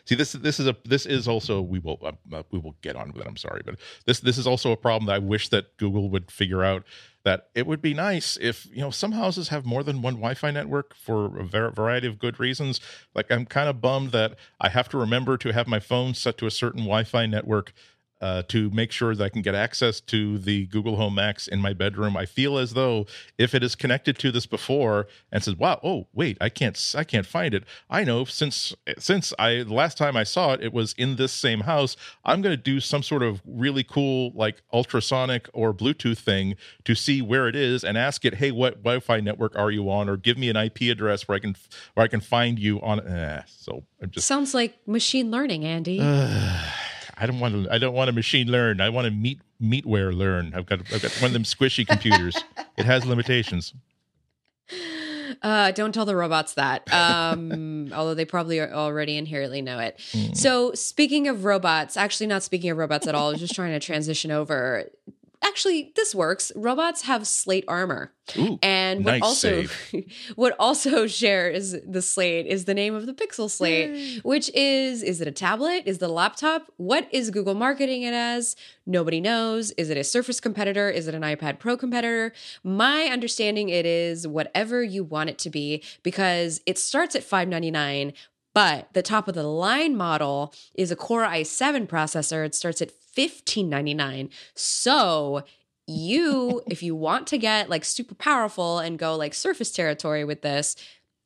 See this this is a this is also we will uh, uh, we will get on with it. I'm sorry, but this this is also a problem that I wish that Google would figure out. That it would be nice if you know some houses have more than one Wi-Fi network for a var- variety of good reasons. Like I'm kind of bummed that I have to remember to have my phone set to a certain Wi-Fi network uh, to make sure that I can get access to the Google Home Max in my bedroom. I feel as though if it is connected to this before and says, "Wow, oh wait, I can't, I can't find it," I know since since I the last time I saw it, it was in this same house. I'm going to do some sort of really cool like ultrasonic or Bluetooth thing to see where it is and ask it, "Hey, what Wi-Fi network are you on?" or give me an IP address where I can where I can find you on. Eh, so I'm just Sounds like machine learning, Andy. I don't want to. I don't want to machine learn. I want to meat meatware learn. I've got. I've got one of them squishy computers. it has limitations. Uh, don't tell the robots that. Um, although they probably already inherently know it. Mm. So, speaking of robots, actually, not speaking of robots at all, I was just trying to transition over actually this works. Robots have slate armor. Ooh, and what nice also what also shares the slate is the name of the Pixel Slate, Yay. which is is it a tablet? Is it a laptop? What is Google marketing it as? Nobody knows. Is it a Surface competitor? Is it an iPad Pro competitor? My understanding it is whatever you want it to be because it starts at 599 but the top of the line model is a Core i7 processor. It starts at 1599. So you, if you want to get like super powerful and go like surface territory with this,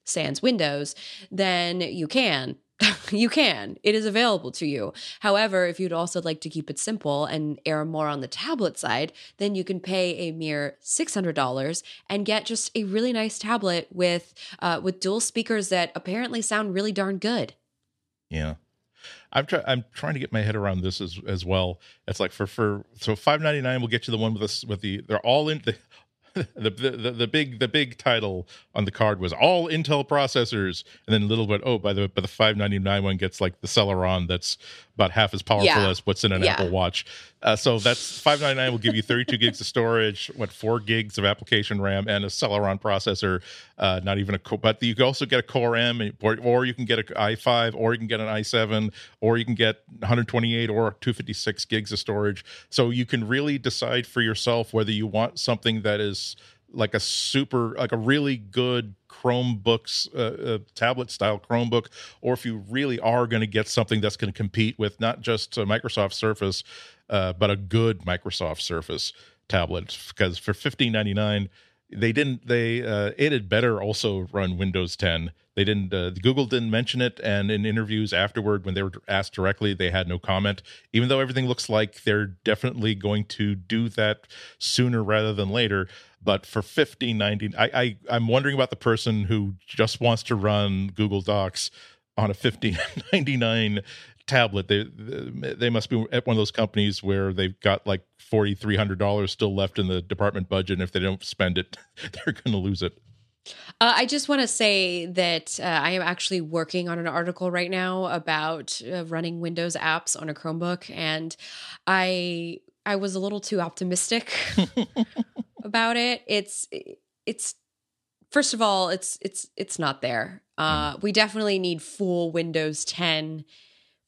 sans Windows, then you can. you can. It is available to you. However, if you'd also like to keep it simple and err more on the tablet side, then you can pay a mere $600 and get just a really nice tablet with uh, with dual speakers that apparently sound really darn good. Yeah. I'm trying. I'm trying to get my head around this as as well. It's like for for so five ninety nine will get you the one with us with the they're all in the the, the the big the big title on the card was all Intel processors, and then little bit oh by the but the five ninety nine one gets like the Celeron that's about half as powerful yeah. as what's in an yeah. Apple Watch. Uh, so that's five ninety nine will give you thirty two gigs of storage, what four gigs of application RAM, and a Celeron processor. Uh, not even a core, but you can also get a Core M, or, or you can get an i5, or you can get an i7, or you can get 128 or 256 gigs of storage. So you can really decide for yourself whether you want something that is like a super like a really good chromebooks uh, uh, tablet style chromebook or if you really are going to get something that's going to compete with not just a microsoft surface uh, but a good microsoft surface tablet. Because for 1599 they didn't they uh, it had better also run windows 10 they didn't uh, google didn't mention it and in interviews afterward when they were asked directly they had no comment. Even though everything looks like they're definitely going to do that sooner rather than later but for fifteen ninety, I, I I'm wondering about the person who just wants to run Google Docs on a fifteen ninety nine tablet. They they must be at one of those companies where they've got like forty three hundred dollars still left in the department budget, and if they don't spend it, they're going to lose it. Uh, I just want to say that uh, I am actually working on an article right now about uh, running Windows apps on a Chromebook, and I I was a little too optimistic about it. It's it's first of all, it's it's it's not there. Uh, mm. we definitely need full Windows 10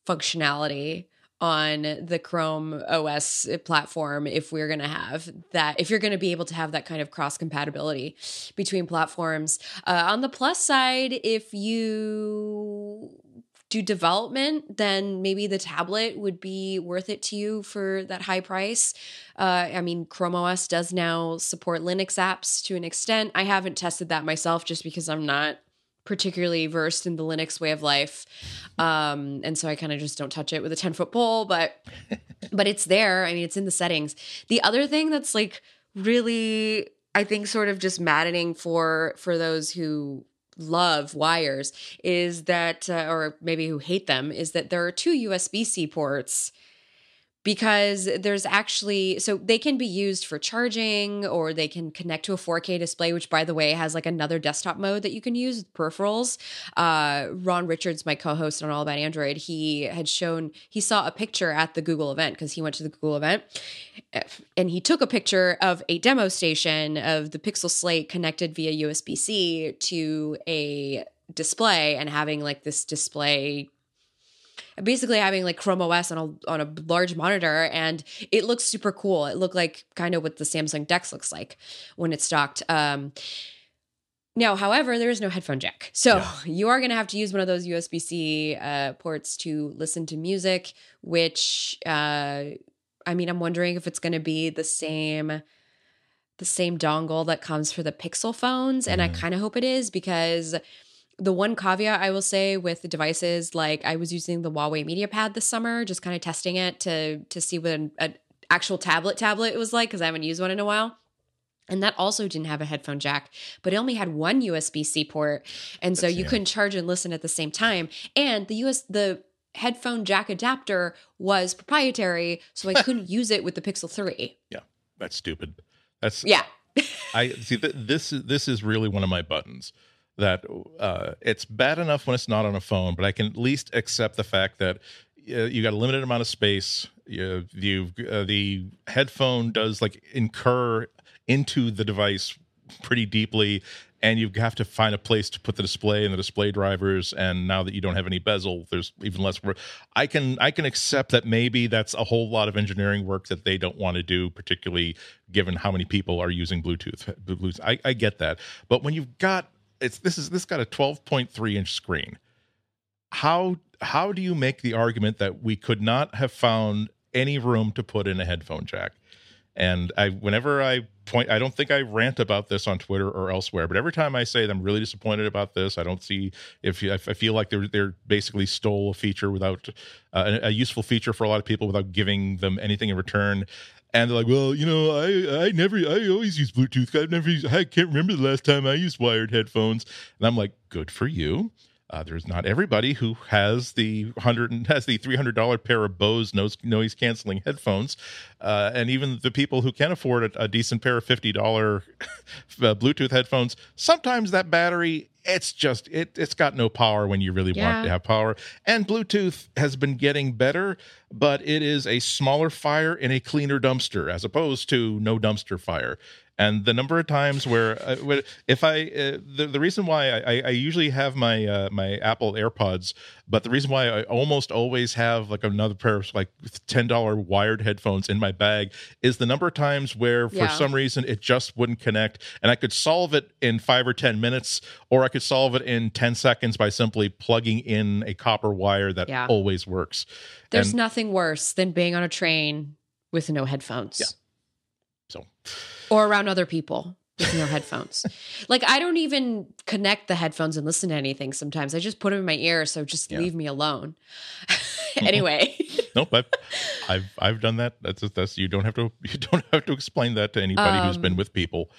functionality on the Chrome OS platform if we're going to have that, if you're going to be able to have that kind of cross compatibility between platforms. Uh, on the plus side, if you do development, then maybe the tablet would be worth it to you for that high price. Uh, I mean, Chrome OS does now support Linux apps to an extent. I haven't tested that myself just because I'm not particularly versed in the Linux way of life. Um, and so I kind of just don't touch it with a 10 foot pole, but but it's there. I mean, it's in the settings. The other thing that's like really I think sort of just maddening for for those who love wires is that, uh, or maybe who hate them, is that there are two USB C ports because there's actually so they can be used for charging or they can connect to a 4K display, which by the way has like another desktop mode that you can use with peripherals. Uh, Ron Richards, my co-host on All About Android, he had shown he saw a picture at the Google event because he went to the Google event and he took a picture of a demo station of the Pixel Slate connected via USB-C to a display and having like this display basically having like Chrome OS on a on a large monitor, and it looks super cool. It looked like kind of what the Samsung Dex looks like when it's stocked. Um, now, however, there is no headphone jack, so yeah. you are going to have to use one of those USB C uh, ports to listen to music. Which, uh, I mean, I'm wondering if it's going to be the same the same dongle that comes for the Pixel phones, and mm. I kind of hope it is because the one caveat I will say with the devices, like I was using the Huawei MediaPad this summer, just kind of testing it to to see what an, an actual tablet tablet was like because I haven't used one in a while. And that also didn't have a headphone jack, but it only had one USB C port, and so That's, you yeah. couldn't charge and listen at the same time. And the US the headphone jack adapter was proprietary, so I couldn't use it with the Pixel Three. Yeah, that's stupid. That's yeah. I see that this is this is really one of my buttons that uh, it's bad enough when it's not on a phone, but I can at least accept the fact that uh, you got a limited amount of space. You, you uh, the headphone does like incur into the device pretty deeply and you have to find a place to put the display and the display drivers and now that you don't have any bezel there's even less work. I can i can accept that maybe that's a whole lot of engineering work that they don't want to do particularly given how many people are using bluetooth bluetooth. I, I get that. But when you've got it's this is this got a 12.3 inch screen how how do you make the argument that we could not have found any room to put in a headphone jack and I, whenever I point, I don't think I rant about this on Twitter or elsewhere, but every time I say I'm really disappointed about this, I don't see if I feel like they're they're basically stole a feature without uh, a, a useful feature for a lot of people without giving them anything in return. And they're like, well, you know, I I never, I always use Bluetooth. I never, I can't remember the last time I used wired headphones. And I'm like, good for you. Uh, there's not everybody who has the hundred has the three hundred dollar pair of Bose noise, noise canceling headphones, uh, and even the people who can afford a, a decent pair of fifty dollar uh, Bluetooth headphones. Sometimes that battery it's just it it's got no power when you really yeah. want to have power. And Bluetooth has been getting better, but it is a smaller fire in a cleaner dumpster as opposed to no dumpster fire and the number of times where uh, if I uh, the, the reason why I, I usually have my uh, my Apple AirPods, but the reason why I almost always have like another pair of like ten dollar wired headphones in my bag is the number of times where for yeah. some reason it just wouldn't connect, and I could solve it in five or ten minutes, or I could solve it in ten seconds by simply plugging in a copper wire that yeah. always works. There's and, nothing worse than being on a train with no headphones. Yeah. So or around other people with no headphones. Like I don't even connect the headphones and listen to anything sometimes. I just put them in my ear, so just yeah. leave me alone. anyway. nope, I've, I've I've done that. That's that's you don't have to you don't have to explain that to anybody um, who's been um, with people.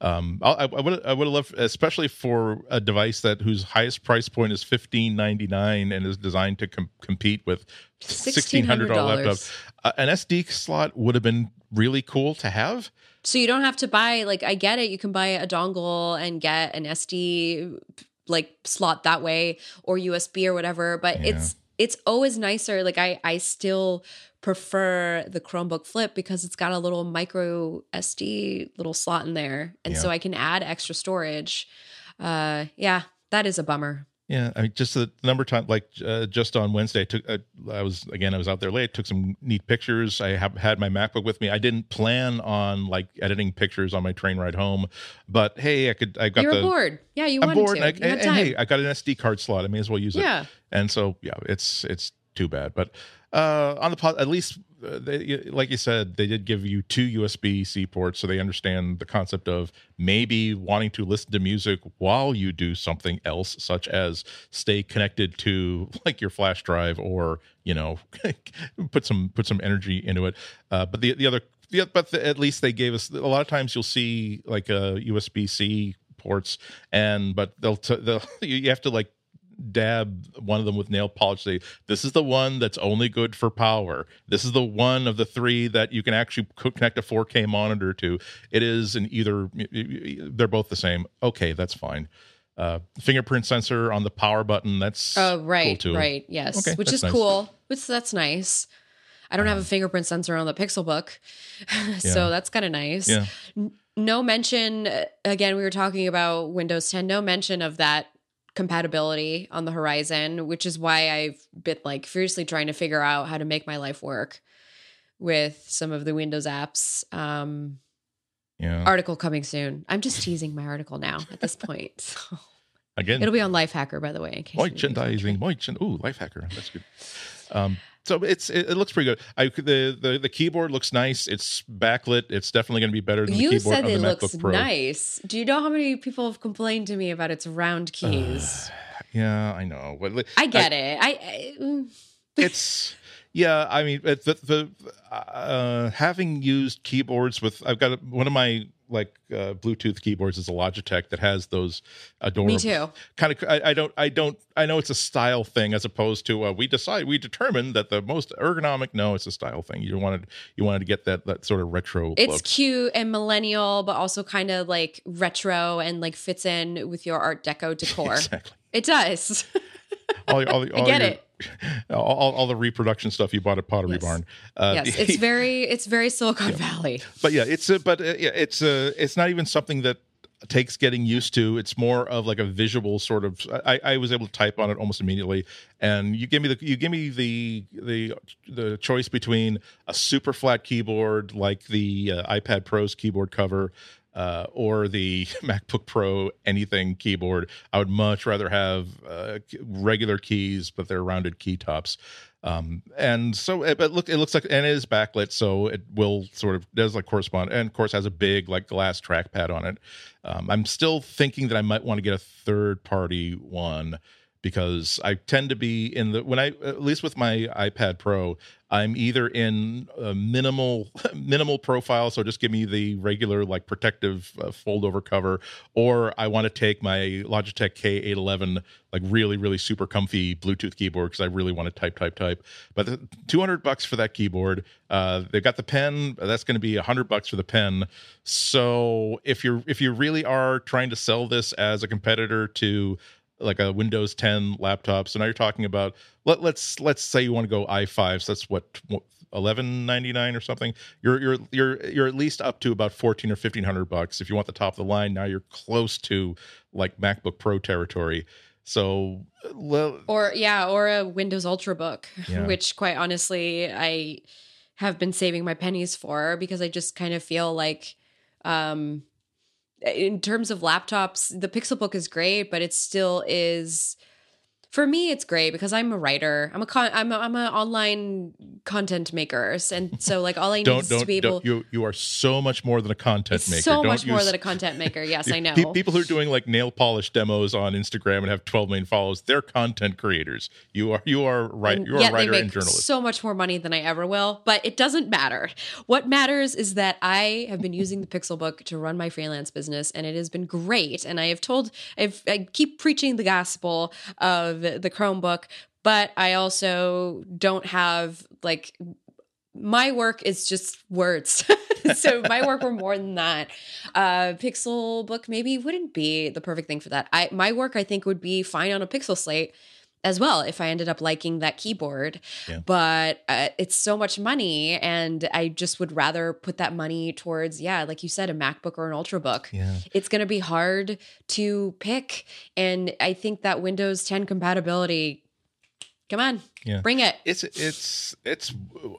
Um, I, I would I would have loved, especially for a device that whose highest price point is fifteen ninety nine and is designed to com- compete with sixteen hundred dollar laptop. Uh, an SD slot would have been really cool to have. So you don't have to buy like I get it. You can buy a dongle and get an SD like slot that way or USB or whatever, but yeah. it's it's always nicer. Like I I still prefer the Chromebook Flip because it's got a little micro SD little slot in there, and yeah. so I can add extra storage. Uh, yeah, that is a bummer. Yeah, I mean, just the number of times, like uh, just on Wednesday, I took. Uh, I was again, I was out there late. Took some neat pictures. I have had my MacBook with me. I didn't plan on like editing pictures on my train ride home, but hey, I could. I got you the bored. Yeah, you I'm wanted bored, to. And, I, and, and hey, I got an SD card slot. I may as well use it. Yeah. And so yeah, it's it's too bad, but uh, on the at least uh, they, like you said, they did give you two USB C ports, so they understand the concept of maybe wanting to listen to music while you do something else, such as stay connected to like your flash drive or you know put some put some energy into it. Uh, but the the other but the, at least they gave us a lot of times you'll see like a uh, USB C ports and but they'll, t- they'll you have to like dab one of them with nail polish say this is the one that's only good for power. This is the one of the three that you can actually connect a 4k monitor to. It is in either they're both the same. Okay that's fine. Uh, fingerprint sensor on the power button that's oh right cool right yes okay, which is nice. cool. Which that's nice. I don't have a fingerprint sensor on the pixelbook so yeah. that's kind of nice. Yeah. no mention again we were talking about windows 10 no mention of that compatibility on the horizon, which is why I've been like furiously trying to figure out how to make my life work with some of the Windows apps. Um, yeah. Article coming soon. I'm just teasing my article now at this point. So. Again, it'll be on Lifehacker, by the way. In case merchandising, merchant. Ooh, Lifehacker. That's good. Um, so it's it, it, looks pretty good. I the, the the keyboard looks nice. It's backlit. It's definitely going to be better than you the keyboard said on the it MacBook looks Pro. Nice. Do you know how many people have complained to me about its round keys? Uh, yeah, I know. But I get I, it. I, I mm. it's yeah. I mean, the the uh, having used keyboards with I've got one of my like uh, Bluetooth keyboards is a Logitech that has those adorable. Me too. Kind of. I, I don't. I don't. I know it's a style thing as opposed to uh, we decide we determined that the most ergonomic. No, it's a style thing. You wanted you wanted to get that that sort of retro. It's look. cute and millennial, but also kind of like retro and like fits in with your Art Deco decor. exactly. It does. All, all, all, I get your- it. All, all, the reproduction stuff you bought at Pottery Yes. Barn. Uh, yes, it's very it's very Silicon Valley. but yeah, it's a, but uh, yeah, it's a, it's not even something that takes getting used to. It's more of like a visual sort of. I, I was able to type on it almost immediately, and you give me the you give me the the the choice between a super flat keyboard like the uh, iPad Pro's keyboard cover. Uh, or the MacBook Pro anything keyboard. I would much rather have uh, regular keys, but they're rounded key tops. Um, and so, eh, but look, it looks like, and it is backlit, so it will sort of does like correspond, and of course has a big like glass trackpad on it. Um, I'm still thinking that I might want to get a third party one because I tend to be in the when I at least with my iPad Pro, I'm either in a minimal minimal profile, so just give me the regular like protective uh, fold over cover, or I want to take my Logitech K811 like really really super comfy Bluetooth keyboard because I really want to type type type. But the 200 bucks for that keyboard. Uh, they've got the pen. That's going to be 100 bucks for the pen. So if you're if you really are trying to sell this as a competitor to like a Windows 10 laptop. So now you're talking about let let's let's say you want to go i5. So that's what eleven ninety nine or something. You're you're you're you're at least up to about fourteen or fifteen hundred bucks. If you want the top of the line, now you're close to like MacBook Pro territory. So well, Or yeah, or a Windows Ultrabook, Yeah. which quite honestly I have been saving my pennies for because I just kind of feel like um in terms of laptops, the Pixelbook is great, but it still is for me it's great because I'm a writer. I'm a con- I'm a, I'm an online content maker, and so like all I need is to don't, be able. you you are so much more than a content maker. so Don't much more than a content maker. Yes, I know. People who are doing like nail polish demos on Instagram and have 12 million followers, they're content creators. You are you are right. You're a writer and journalist. so much more money than I ever will, but it doesn't matter. What matters is that I have been using the pixel book to run my freelance business, and it has been great. And I have told, I've, I keep preaching the gospel of the Chromebook, but I also don't have like my work is just words. so my work were more than that, uh, Pixel book maybe wouldn't be the perfect thing for that. I my work I think would be fine on a Pixel slate as well if I ended up liking that keyboard. Yeah. But uh, it's so much money, and I just would rather put that money towards yeah, like you said, a MacBook or an Ultrabook. Yeah. It's going to be hard to pick, and I think that Windows 10 compatibility. Come on, Yeah. bring it. it's it's it's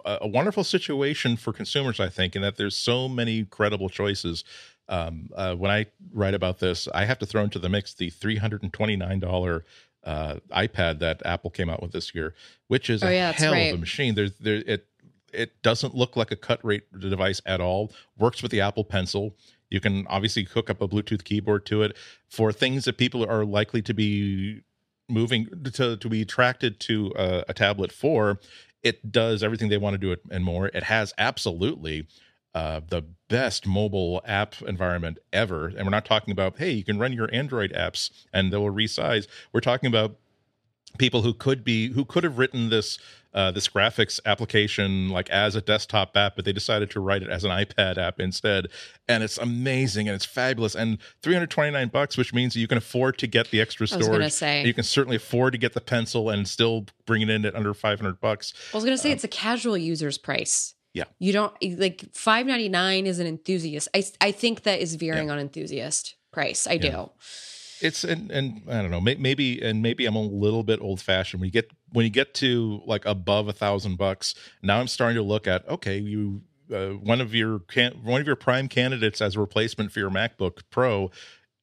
a a wonderful situation for consumers i think in that there's so many credible choices um, uh, when i write about this i have to throw into the mix the $329 uh, ipad that apple came out with this year which is Oh, a yeah, hell right. of a machine. There's there it it doesn't look like a cut rate device at all. Works with the apple pencil. You can obviously hook up a bluetooth keyboard to it. For things that people are likely to be moving to to be attracted to uh, a tablet for it does everything they want to do it and more. It has absolutely uh, the best mobile app environment ever and we're not talking about hey you can run your android apps and they'll resize we're talking about people who could be who could have written this uh, this graphics application like as a desktop app, but they decided to write it as an iPad app instead, and it's amazing and it's fabulous. And 329 bucks, which means you can afford to get the extra I was storage. say. you can certainly afford to get the pencil and still bring it in at under 500 bucks. I was gonna say it's a casual user's price. Yeah. You don't like five ninety nine is an enthusiast. I I think that is veering on enthusiast price. I do. it's and and I don't know maybe and maybe I'm a little bit old fashioned when you get when you get to like above a thousand bucks now I'm starting to look at okay you uh, one of your can one of your prime candidates as a replacement for your MacBook Pro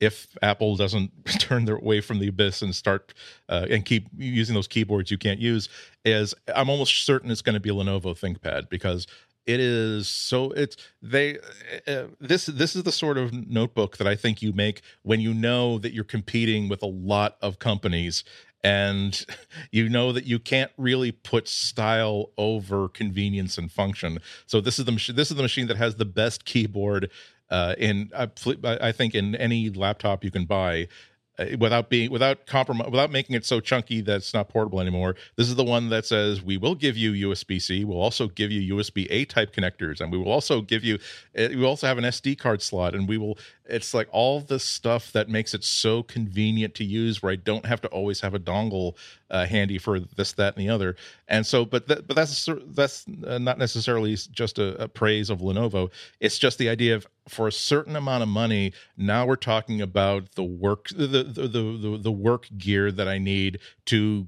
if Apple doesn't turn their way from the abyss and start uh, and keep using those keyboards you can't use is I'm almost certain it's going to be a Lenovo ThinkPad because it is so it's they uh, this this is the sort of notebook that I think you make when you know that you're competing with a lot of companies and you know that you can't really put style over convenience and function. So this is the this is the machine that has the best keyboard uh, in I, I think in any laptop you can buy uh, without being without compromise without making it so chunky that it's not portable anymore. This is the one that says we will give you usb-c we'll also give you usb a type connectors and we will also give you uh, we also have an sd card slot and we will it's like all the stuff that makes it so convenient to use where i don't have to always have a dongle uh, handy for this that and the other. And so but but that's that's uh, not necessarily just a, a praise of lenovo. It's just the idea of for a certain amount of money now we're talking about the work the the the, the, the work gear that i need to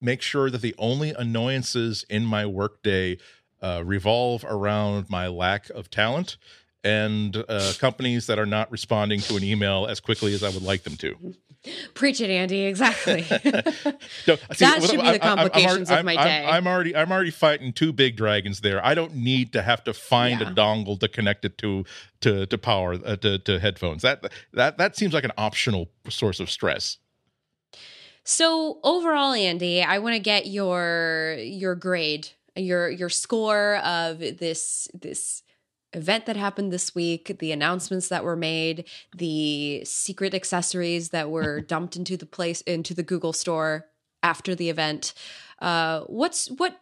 make sure that the only annoyances in my workday uh, revolve around my lack of talent and uh, companies that are not responding to an email as quickly as I would like them to. Preach it, Andy. Exactly. no, see, that should be the complications I'm, of my day. I'm, I'm, already, I'm already fighting two big dragons there. I don't need to have to find yeah. a dongle to connect it to to to power uh, to, to headphones. That that that seems like an optional source of stress. So overall, Andy, I want to get your your grade, your your score of this this event that happened this week, the announcements that were made, the secret accessories that were dumped into the place into the Google store after the event. Uh, what's what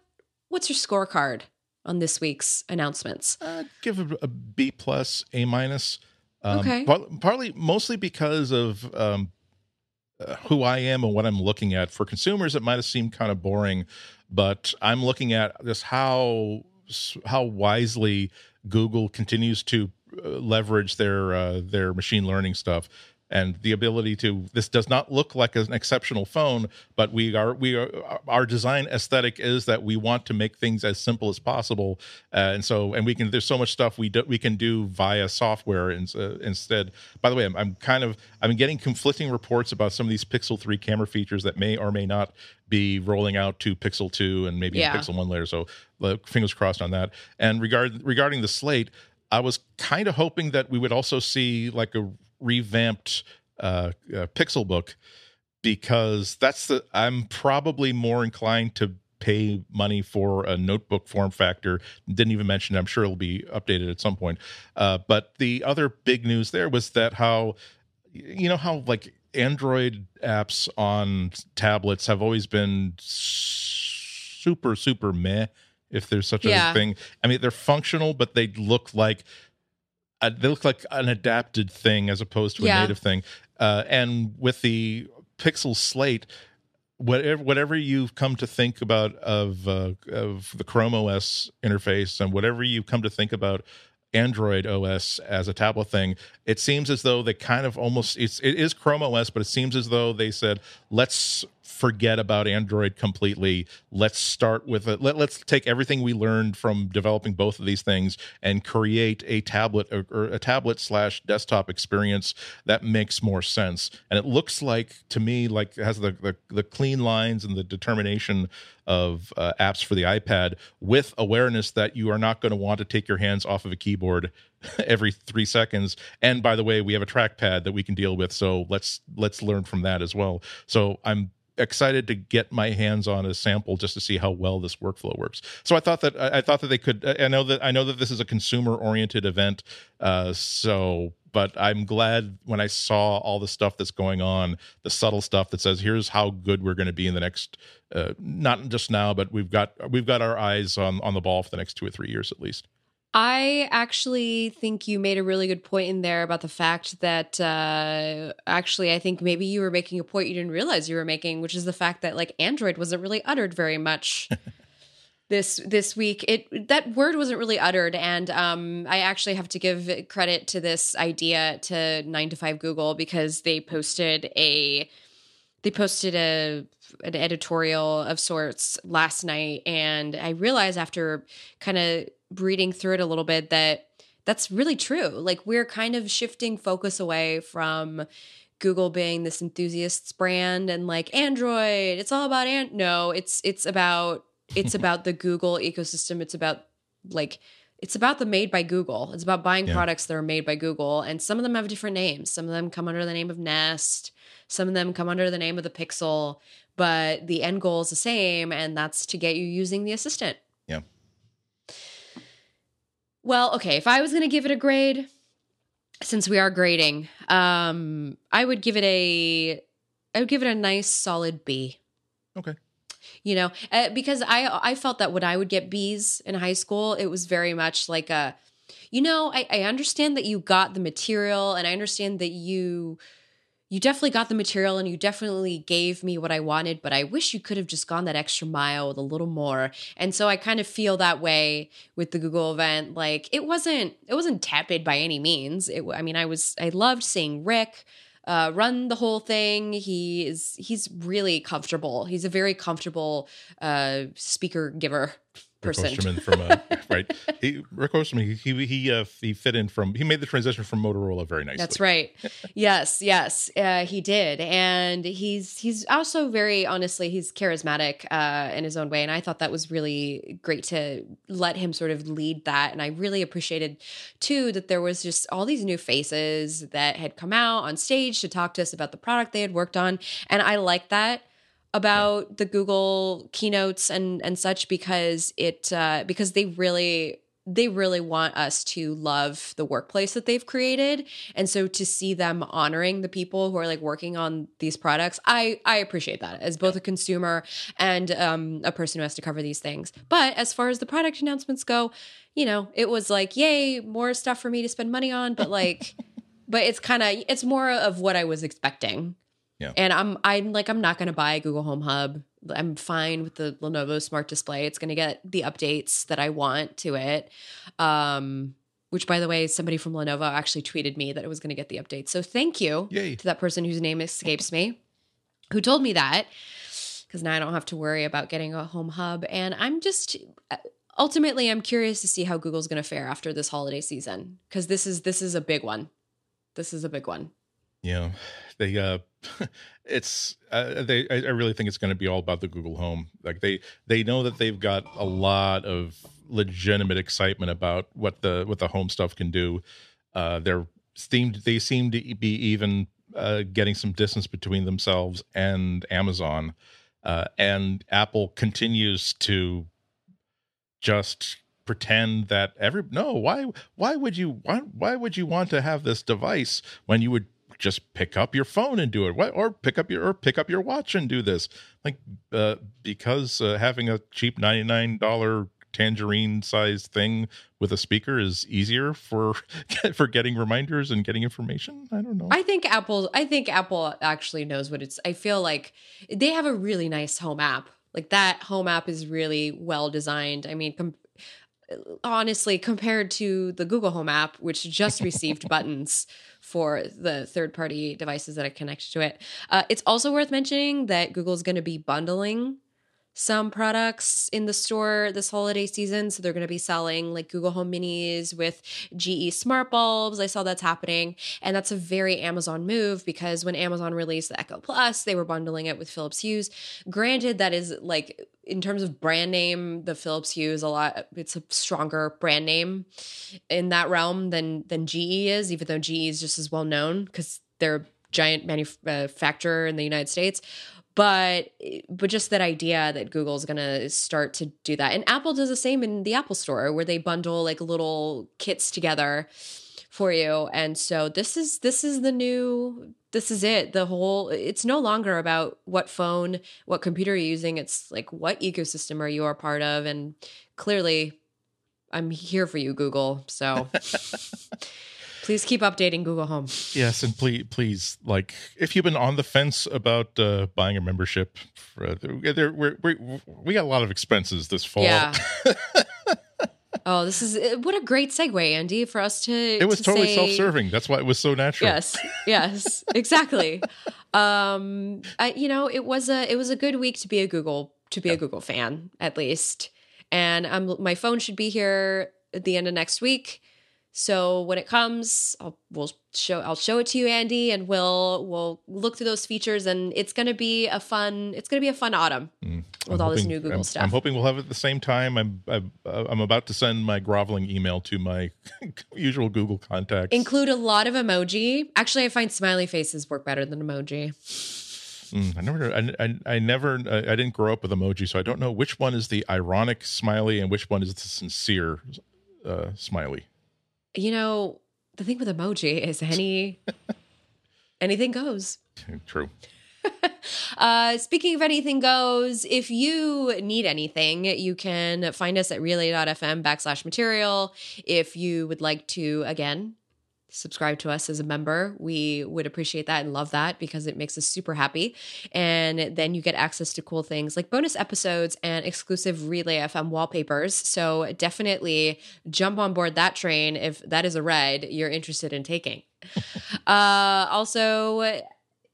what's your scorecard on this week's announcements? Uh, give a, a B plus, A minus. Um, okay. Part, partly, mostly because of um, uh, who I am and what I'm looking at. For consumers, it might have seemed kind of boring, but I'm looking at just how how wisely Google continues to uh, leverage their uh, their machine learning stuff and the ability to this does not look like an exceptional phone but we are we are our design aesthetic is that we want to make things as simple as possible. Uh, and so and we can there's so much stuff we do we can do via software in, uh, instead. By the way I'm, I'm kind of i'm getting conflicting reports about some of these pixel 3 camera features that may or may not be rolling out to pixel 2 and maybe yeah. pixel 1 later. So fingers crossed on that. And regard regarding the slate I was kind of hoping that we would also see like a revamped uh, uh, Pixel book because that's the I'm probably more inclined to pay money for a notebook form factor. Didn't even mention. It. I'm sure it'll be updated at some point. Uh, but the other big news there was that how you know how like Android apps on tablets have always been super super meh if there's such yeah. a thing. I mean, they're functional, but they look like uh, they look like an adapted thing as opposed to a yeah. native thing. Uh, and with the Pixel Slate, whatever whatever you've come to think about of uh, of the Chrome OS interface and whatever you've come to think about Android OS as a tablet thing, it seems as though they kind of almost it's it is Chrome OS, but it seems as though they said let's forget about Android completely. Let's start with it. Let, us take everything we learned from developing both of these things and create a tablet or, or a tablet slash desktop experience that makes more sense. And it looks like to me like has the the, the clean lines and the determination of uh, apps for the iPad with awareness that you are not going to want to take your hands off of a keyboard every 3 seconds and by the way we have a trackpad that we can deal with so let's let's learn from that as well so i'm excited to get my hands on a sample just to see how well this workflow works. So I thought that I thought that they could. I know that I know that this is a consumer oriented event. Uh, so but I'm glad when I saw all the stuff that's going on, the subtle stuff that says here's how good we're going to be in the next, uh, not just now, but we've got we've got our eyes on on the ball for the next two or three years at least. I actually think you made a really good point in there about the fact that uh, actually, I think maybe you were making a point you didn't realize you were making, which is the fact that like Android wasn't really uttered very much. this this week it that word wasn't really uttered and um i actually have to give credit to this idea to 9 to 5 google because they posted a they posted a an editorial of sorts last night and i realized after kind of reading through it a little bit that that's really true like we're kind of shifting focus away from Google being this enthusiasts brand and like Android, it's all about and no, it's it's about it's about the Google ecosystem. It's about like it's about the made by Google. It's about buying yeah. products that are made by Google, and some of them have different names. Some of them come under the name of Nest. Some of them come under the name of the Pixel. But the end goal is the same, and that's to get you using the assistant. Well, okay. If I was going to give it a grade, since we are grading, um, I would give it a, I would give it a nice solid B. Okay. You know, uh, because I I felt that when I would get B's in high school, it was very much like a, you know, I, I understand that you got the material, and I understand that you you definitely got the material and you definitely gave me what I wanted, but I wish you could have just gone that extra mile with a little more. And so I kind of feel that way with the Google event. Like it wasn't it wasn't tepid by any means. It, I mean, I was I loved seeing Rick uh, run the whole thing. He is he's really comfortable. He's a very comfortable uh, speaker giver. Rick Osterloh from uh, right. He, Rick Osterloh. He he uh, he fit in from. He made the transition from Motorola very nicely. That's right. yes, yes, uh, he did, and he's he's also very honestly he's charismatic uh, in his own way, and I thought that was really great to let him sort of lead that, and I really appreciated too that there was just all these new faces that had come out on stage to talk to us about the product they had worked on, and I like that about the Google keynotes and and such because it uh, because they really they really want us to love the workplace that they've created. And so to see them honoring the people who are like working on these products i i appreciate that as both a consumer and um, a person who has to cover these things. But as far as the product announcements go you know it was like yay more stuff for me to spend money on but like but it's kind of it's more of what i was expecting Yeah. and i'm i'm like i'm not going to buy a google home hub. I'm fine with the lenovo smart display. It's going to get the updates that i want to it. Um which by the way somebody from lenovo actually tweeted me that it was going to get the updates. So thank you Yay. to that person whose name escapes me who told me that because now i don't have to worry about getting a home hub. And i'm just ultimately i'm curious to see how google's going to fare after this holiday season because this is this is a big one. This is a big one Yeah, they uh, it's uh, they. I I really think it's going to be all about the Google Home. Like they they know that they've got a lot of legitimate excitement about what the what the home stuff can do. Uh, they're themed. They seem to be even uh, getting some distance between themselves and Amazon, uh, and Apple continues to just pretend that every no why why would you why, why would you want to have this device when you would just pick up your phone and do it Why- or pick up your or pick up your watch and do this like uh because uh, having a cheap $99 tangerine sized thing with a speaker is easier for for getting reminders and getting information i don't know I think Apple I think Apple actually knows what it's I feel like they have a really nice home app. Like that home app is really well designed. I mean com- honestly compared to the Google Home app which just received buttons for the third party devices that are connected to it. Uh, it's also worth mentioning that Google's going to be bundling some products in the store this holiday season. So they're going to be selling like Google Home Minis with GE smart bulbs. I saw that's happening. And that's a very Amazon move because when Amazon released the Echo Plus, they were bundling it with Philips Hue. Granted, that is like in terms of brand name, the Philips Hue is a lot, it's a stronger brand name in that realm than, than GE is, even though GE is just as well known because they're a giant manufacturer uh, in the United States but but just that idea that Google's going to start to do that. And Apple does the same in the Apple Store where they bundle like little kits together for you. And so this is this is the new this is it. The whole it's no longer about what phone, what computer you're using. It's like what ecosystem are you a part of and clearly I'm here for you Google. So Please keep updating Google Home. Yes, and please, please, like if you've been on the fence about uh, buying a membership, for, there we're, we're, we got a lot of expenses this fall. Yeah. oh, this is what a great segue, Andy, for us to. it was to totally say- self-serving. That's why it was so natural. Yes, yes, exactly. um, I, you know, it was a it was a good week to be a Google to be a Google fan at least, and um, my phone should be here at the end of next week. So when it comes, I'll we'll show I'll show it to you, Andy, and we'll we'll look through those features, and it's gonna be a fun it's gonna be a fun autumn Mm. with all this new Google I'm, stuff. I'm hoping we'll have it at the same time. I'm I'm, uh, I'm about to send my groveling email to my usual Google contacts. Include a lot of emoji. Actually, I find smiley faces work better than emoji. Mm, I never, I, I, I never, I, I didn't grow up with emoji, so I don't know which one is the ironic smiley and which one is the sincere uh, smiley. You know, the thing with emoji is any anything goes. True. Uh, speaking of anything goes, if you need anything, you can find us at relay.fm backslash material. If you would like to, again, subscribe to us as a member, we would appreciate that and love that because it makes us super happy. And then you get access to cool things like bonus episodes and exclusive Relay FM wallpapers. So definitely jump on board that train if that is a ride you're interested in taking. uh, also,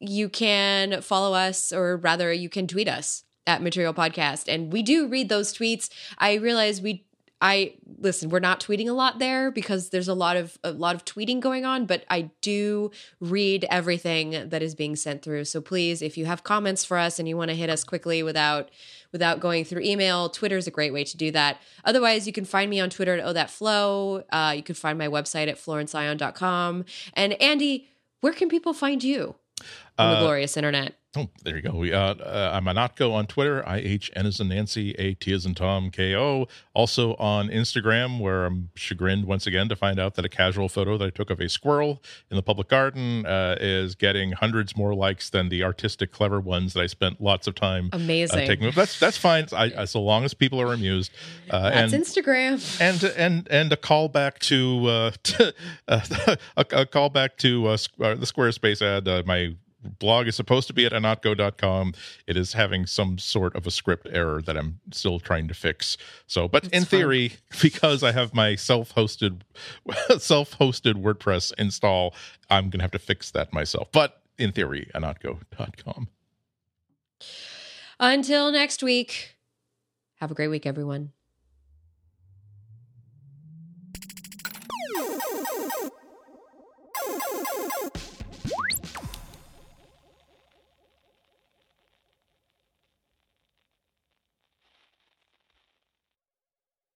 you can follow us, or rather, you can tweet us at Material Podcast. And we do read those tweets. I realize we I listen, we're not tweeting a lot there because there's a lot of a lot of tweeting going on, but I do read everything that is being sent through. So please, if you have comments for us and you want to hit us quickly without without going through email, Twitter is a great way to do that. Otherwise, you can find me on Twitter at oh that flow. Uh, you can find my website at florenceion.com. And Andy, where can people find you on the Uh, glorious internet? Oh, there you go. We, uh, uh, I'm Ihnatko on Twitter. I H N as in Nancy, A T as in Tom, K O. Also on Instagram, where I'm chagrined once again to find out that a casual photo that I took of a squirrel in the public garden uh, is getting hundreds more likes than the artistic, clever ones that I spent lots of time uh, Amazing. taking. That's that's fine. I, I, so long as people are amused. Uh, That's and Instagram. and and and a callback to, uh, to uh, a, a callback to the Squarespace ad. Uh, my blog is supposed to be at ihnatko.com. It is having some sort of a script error that I'm still trying to fix. So, but in theory, because I have my self-hosted self-hosted WordPress install, I'm gonna have to fix that myself. But in theory, ihnatko.com. Until next week, have a great week, everyone.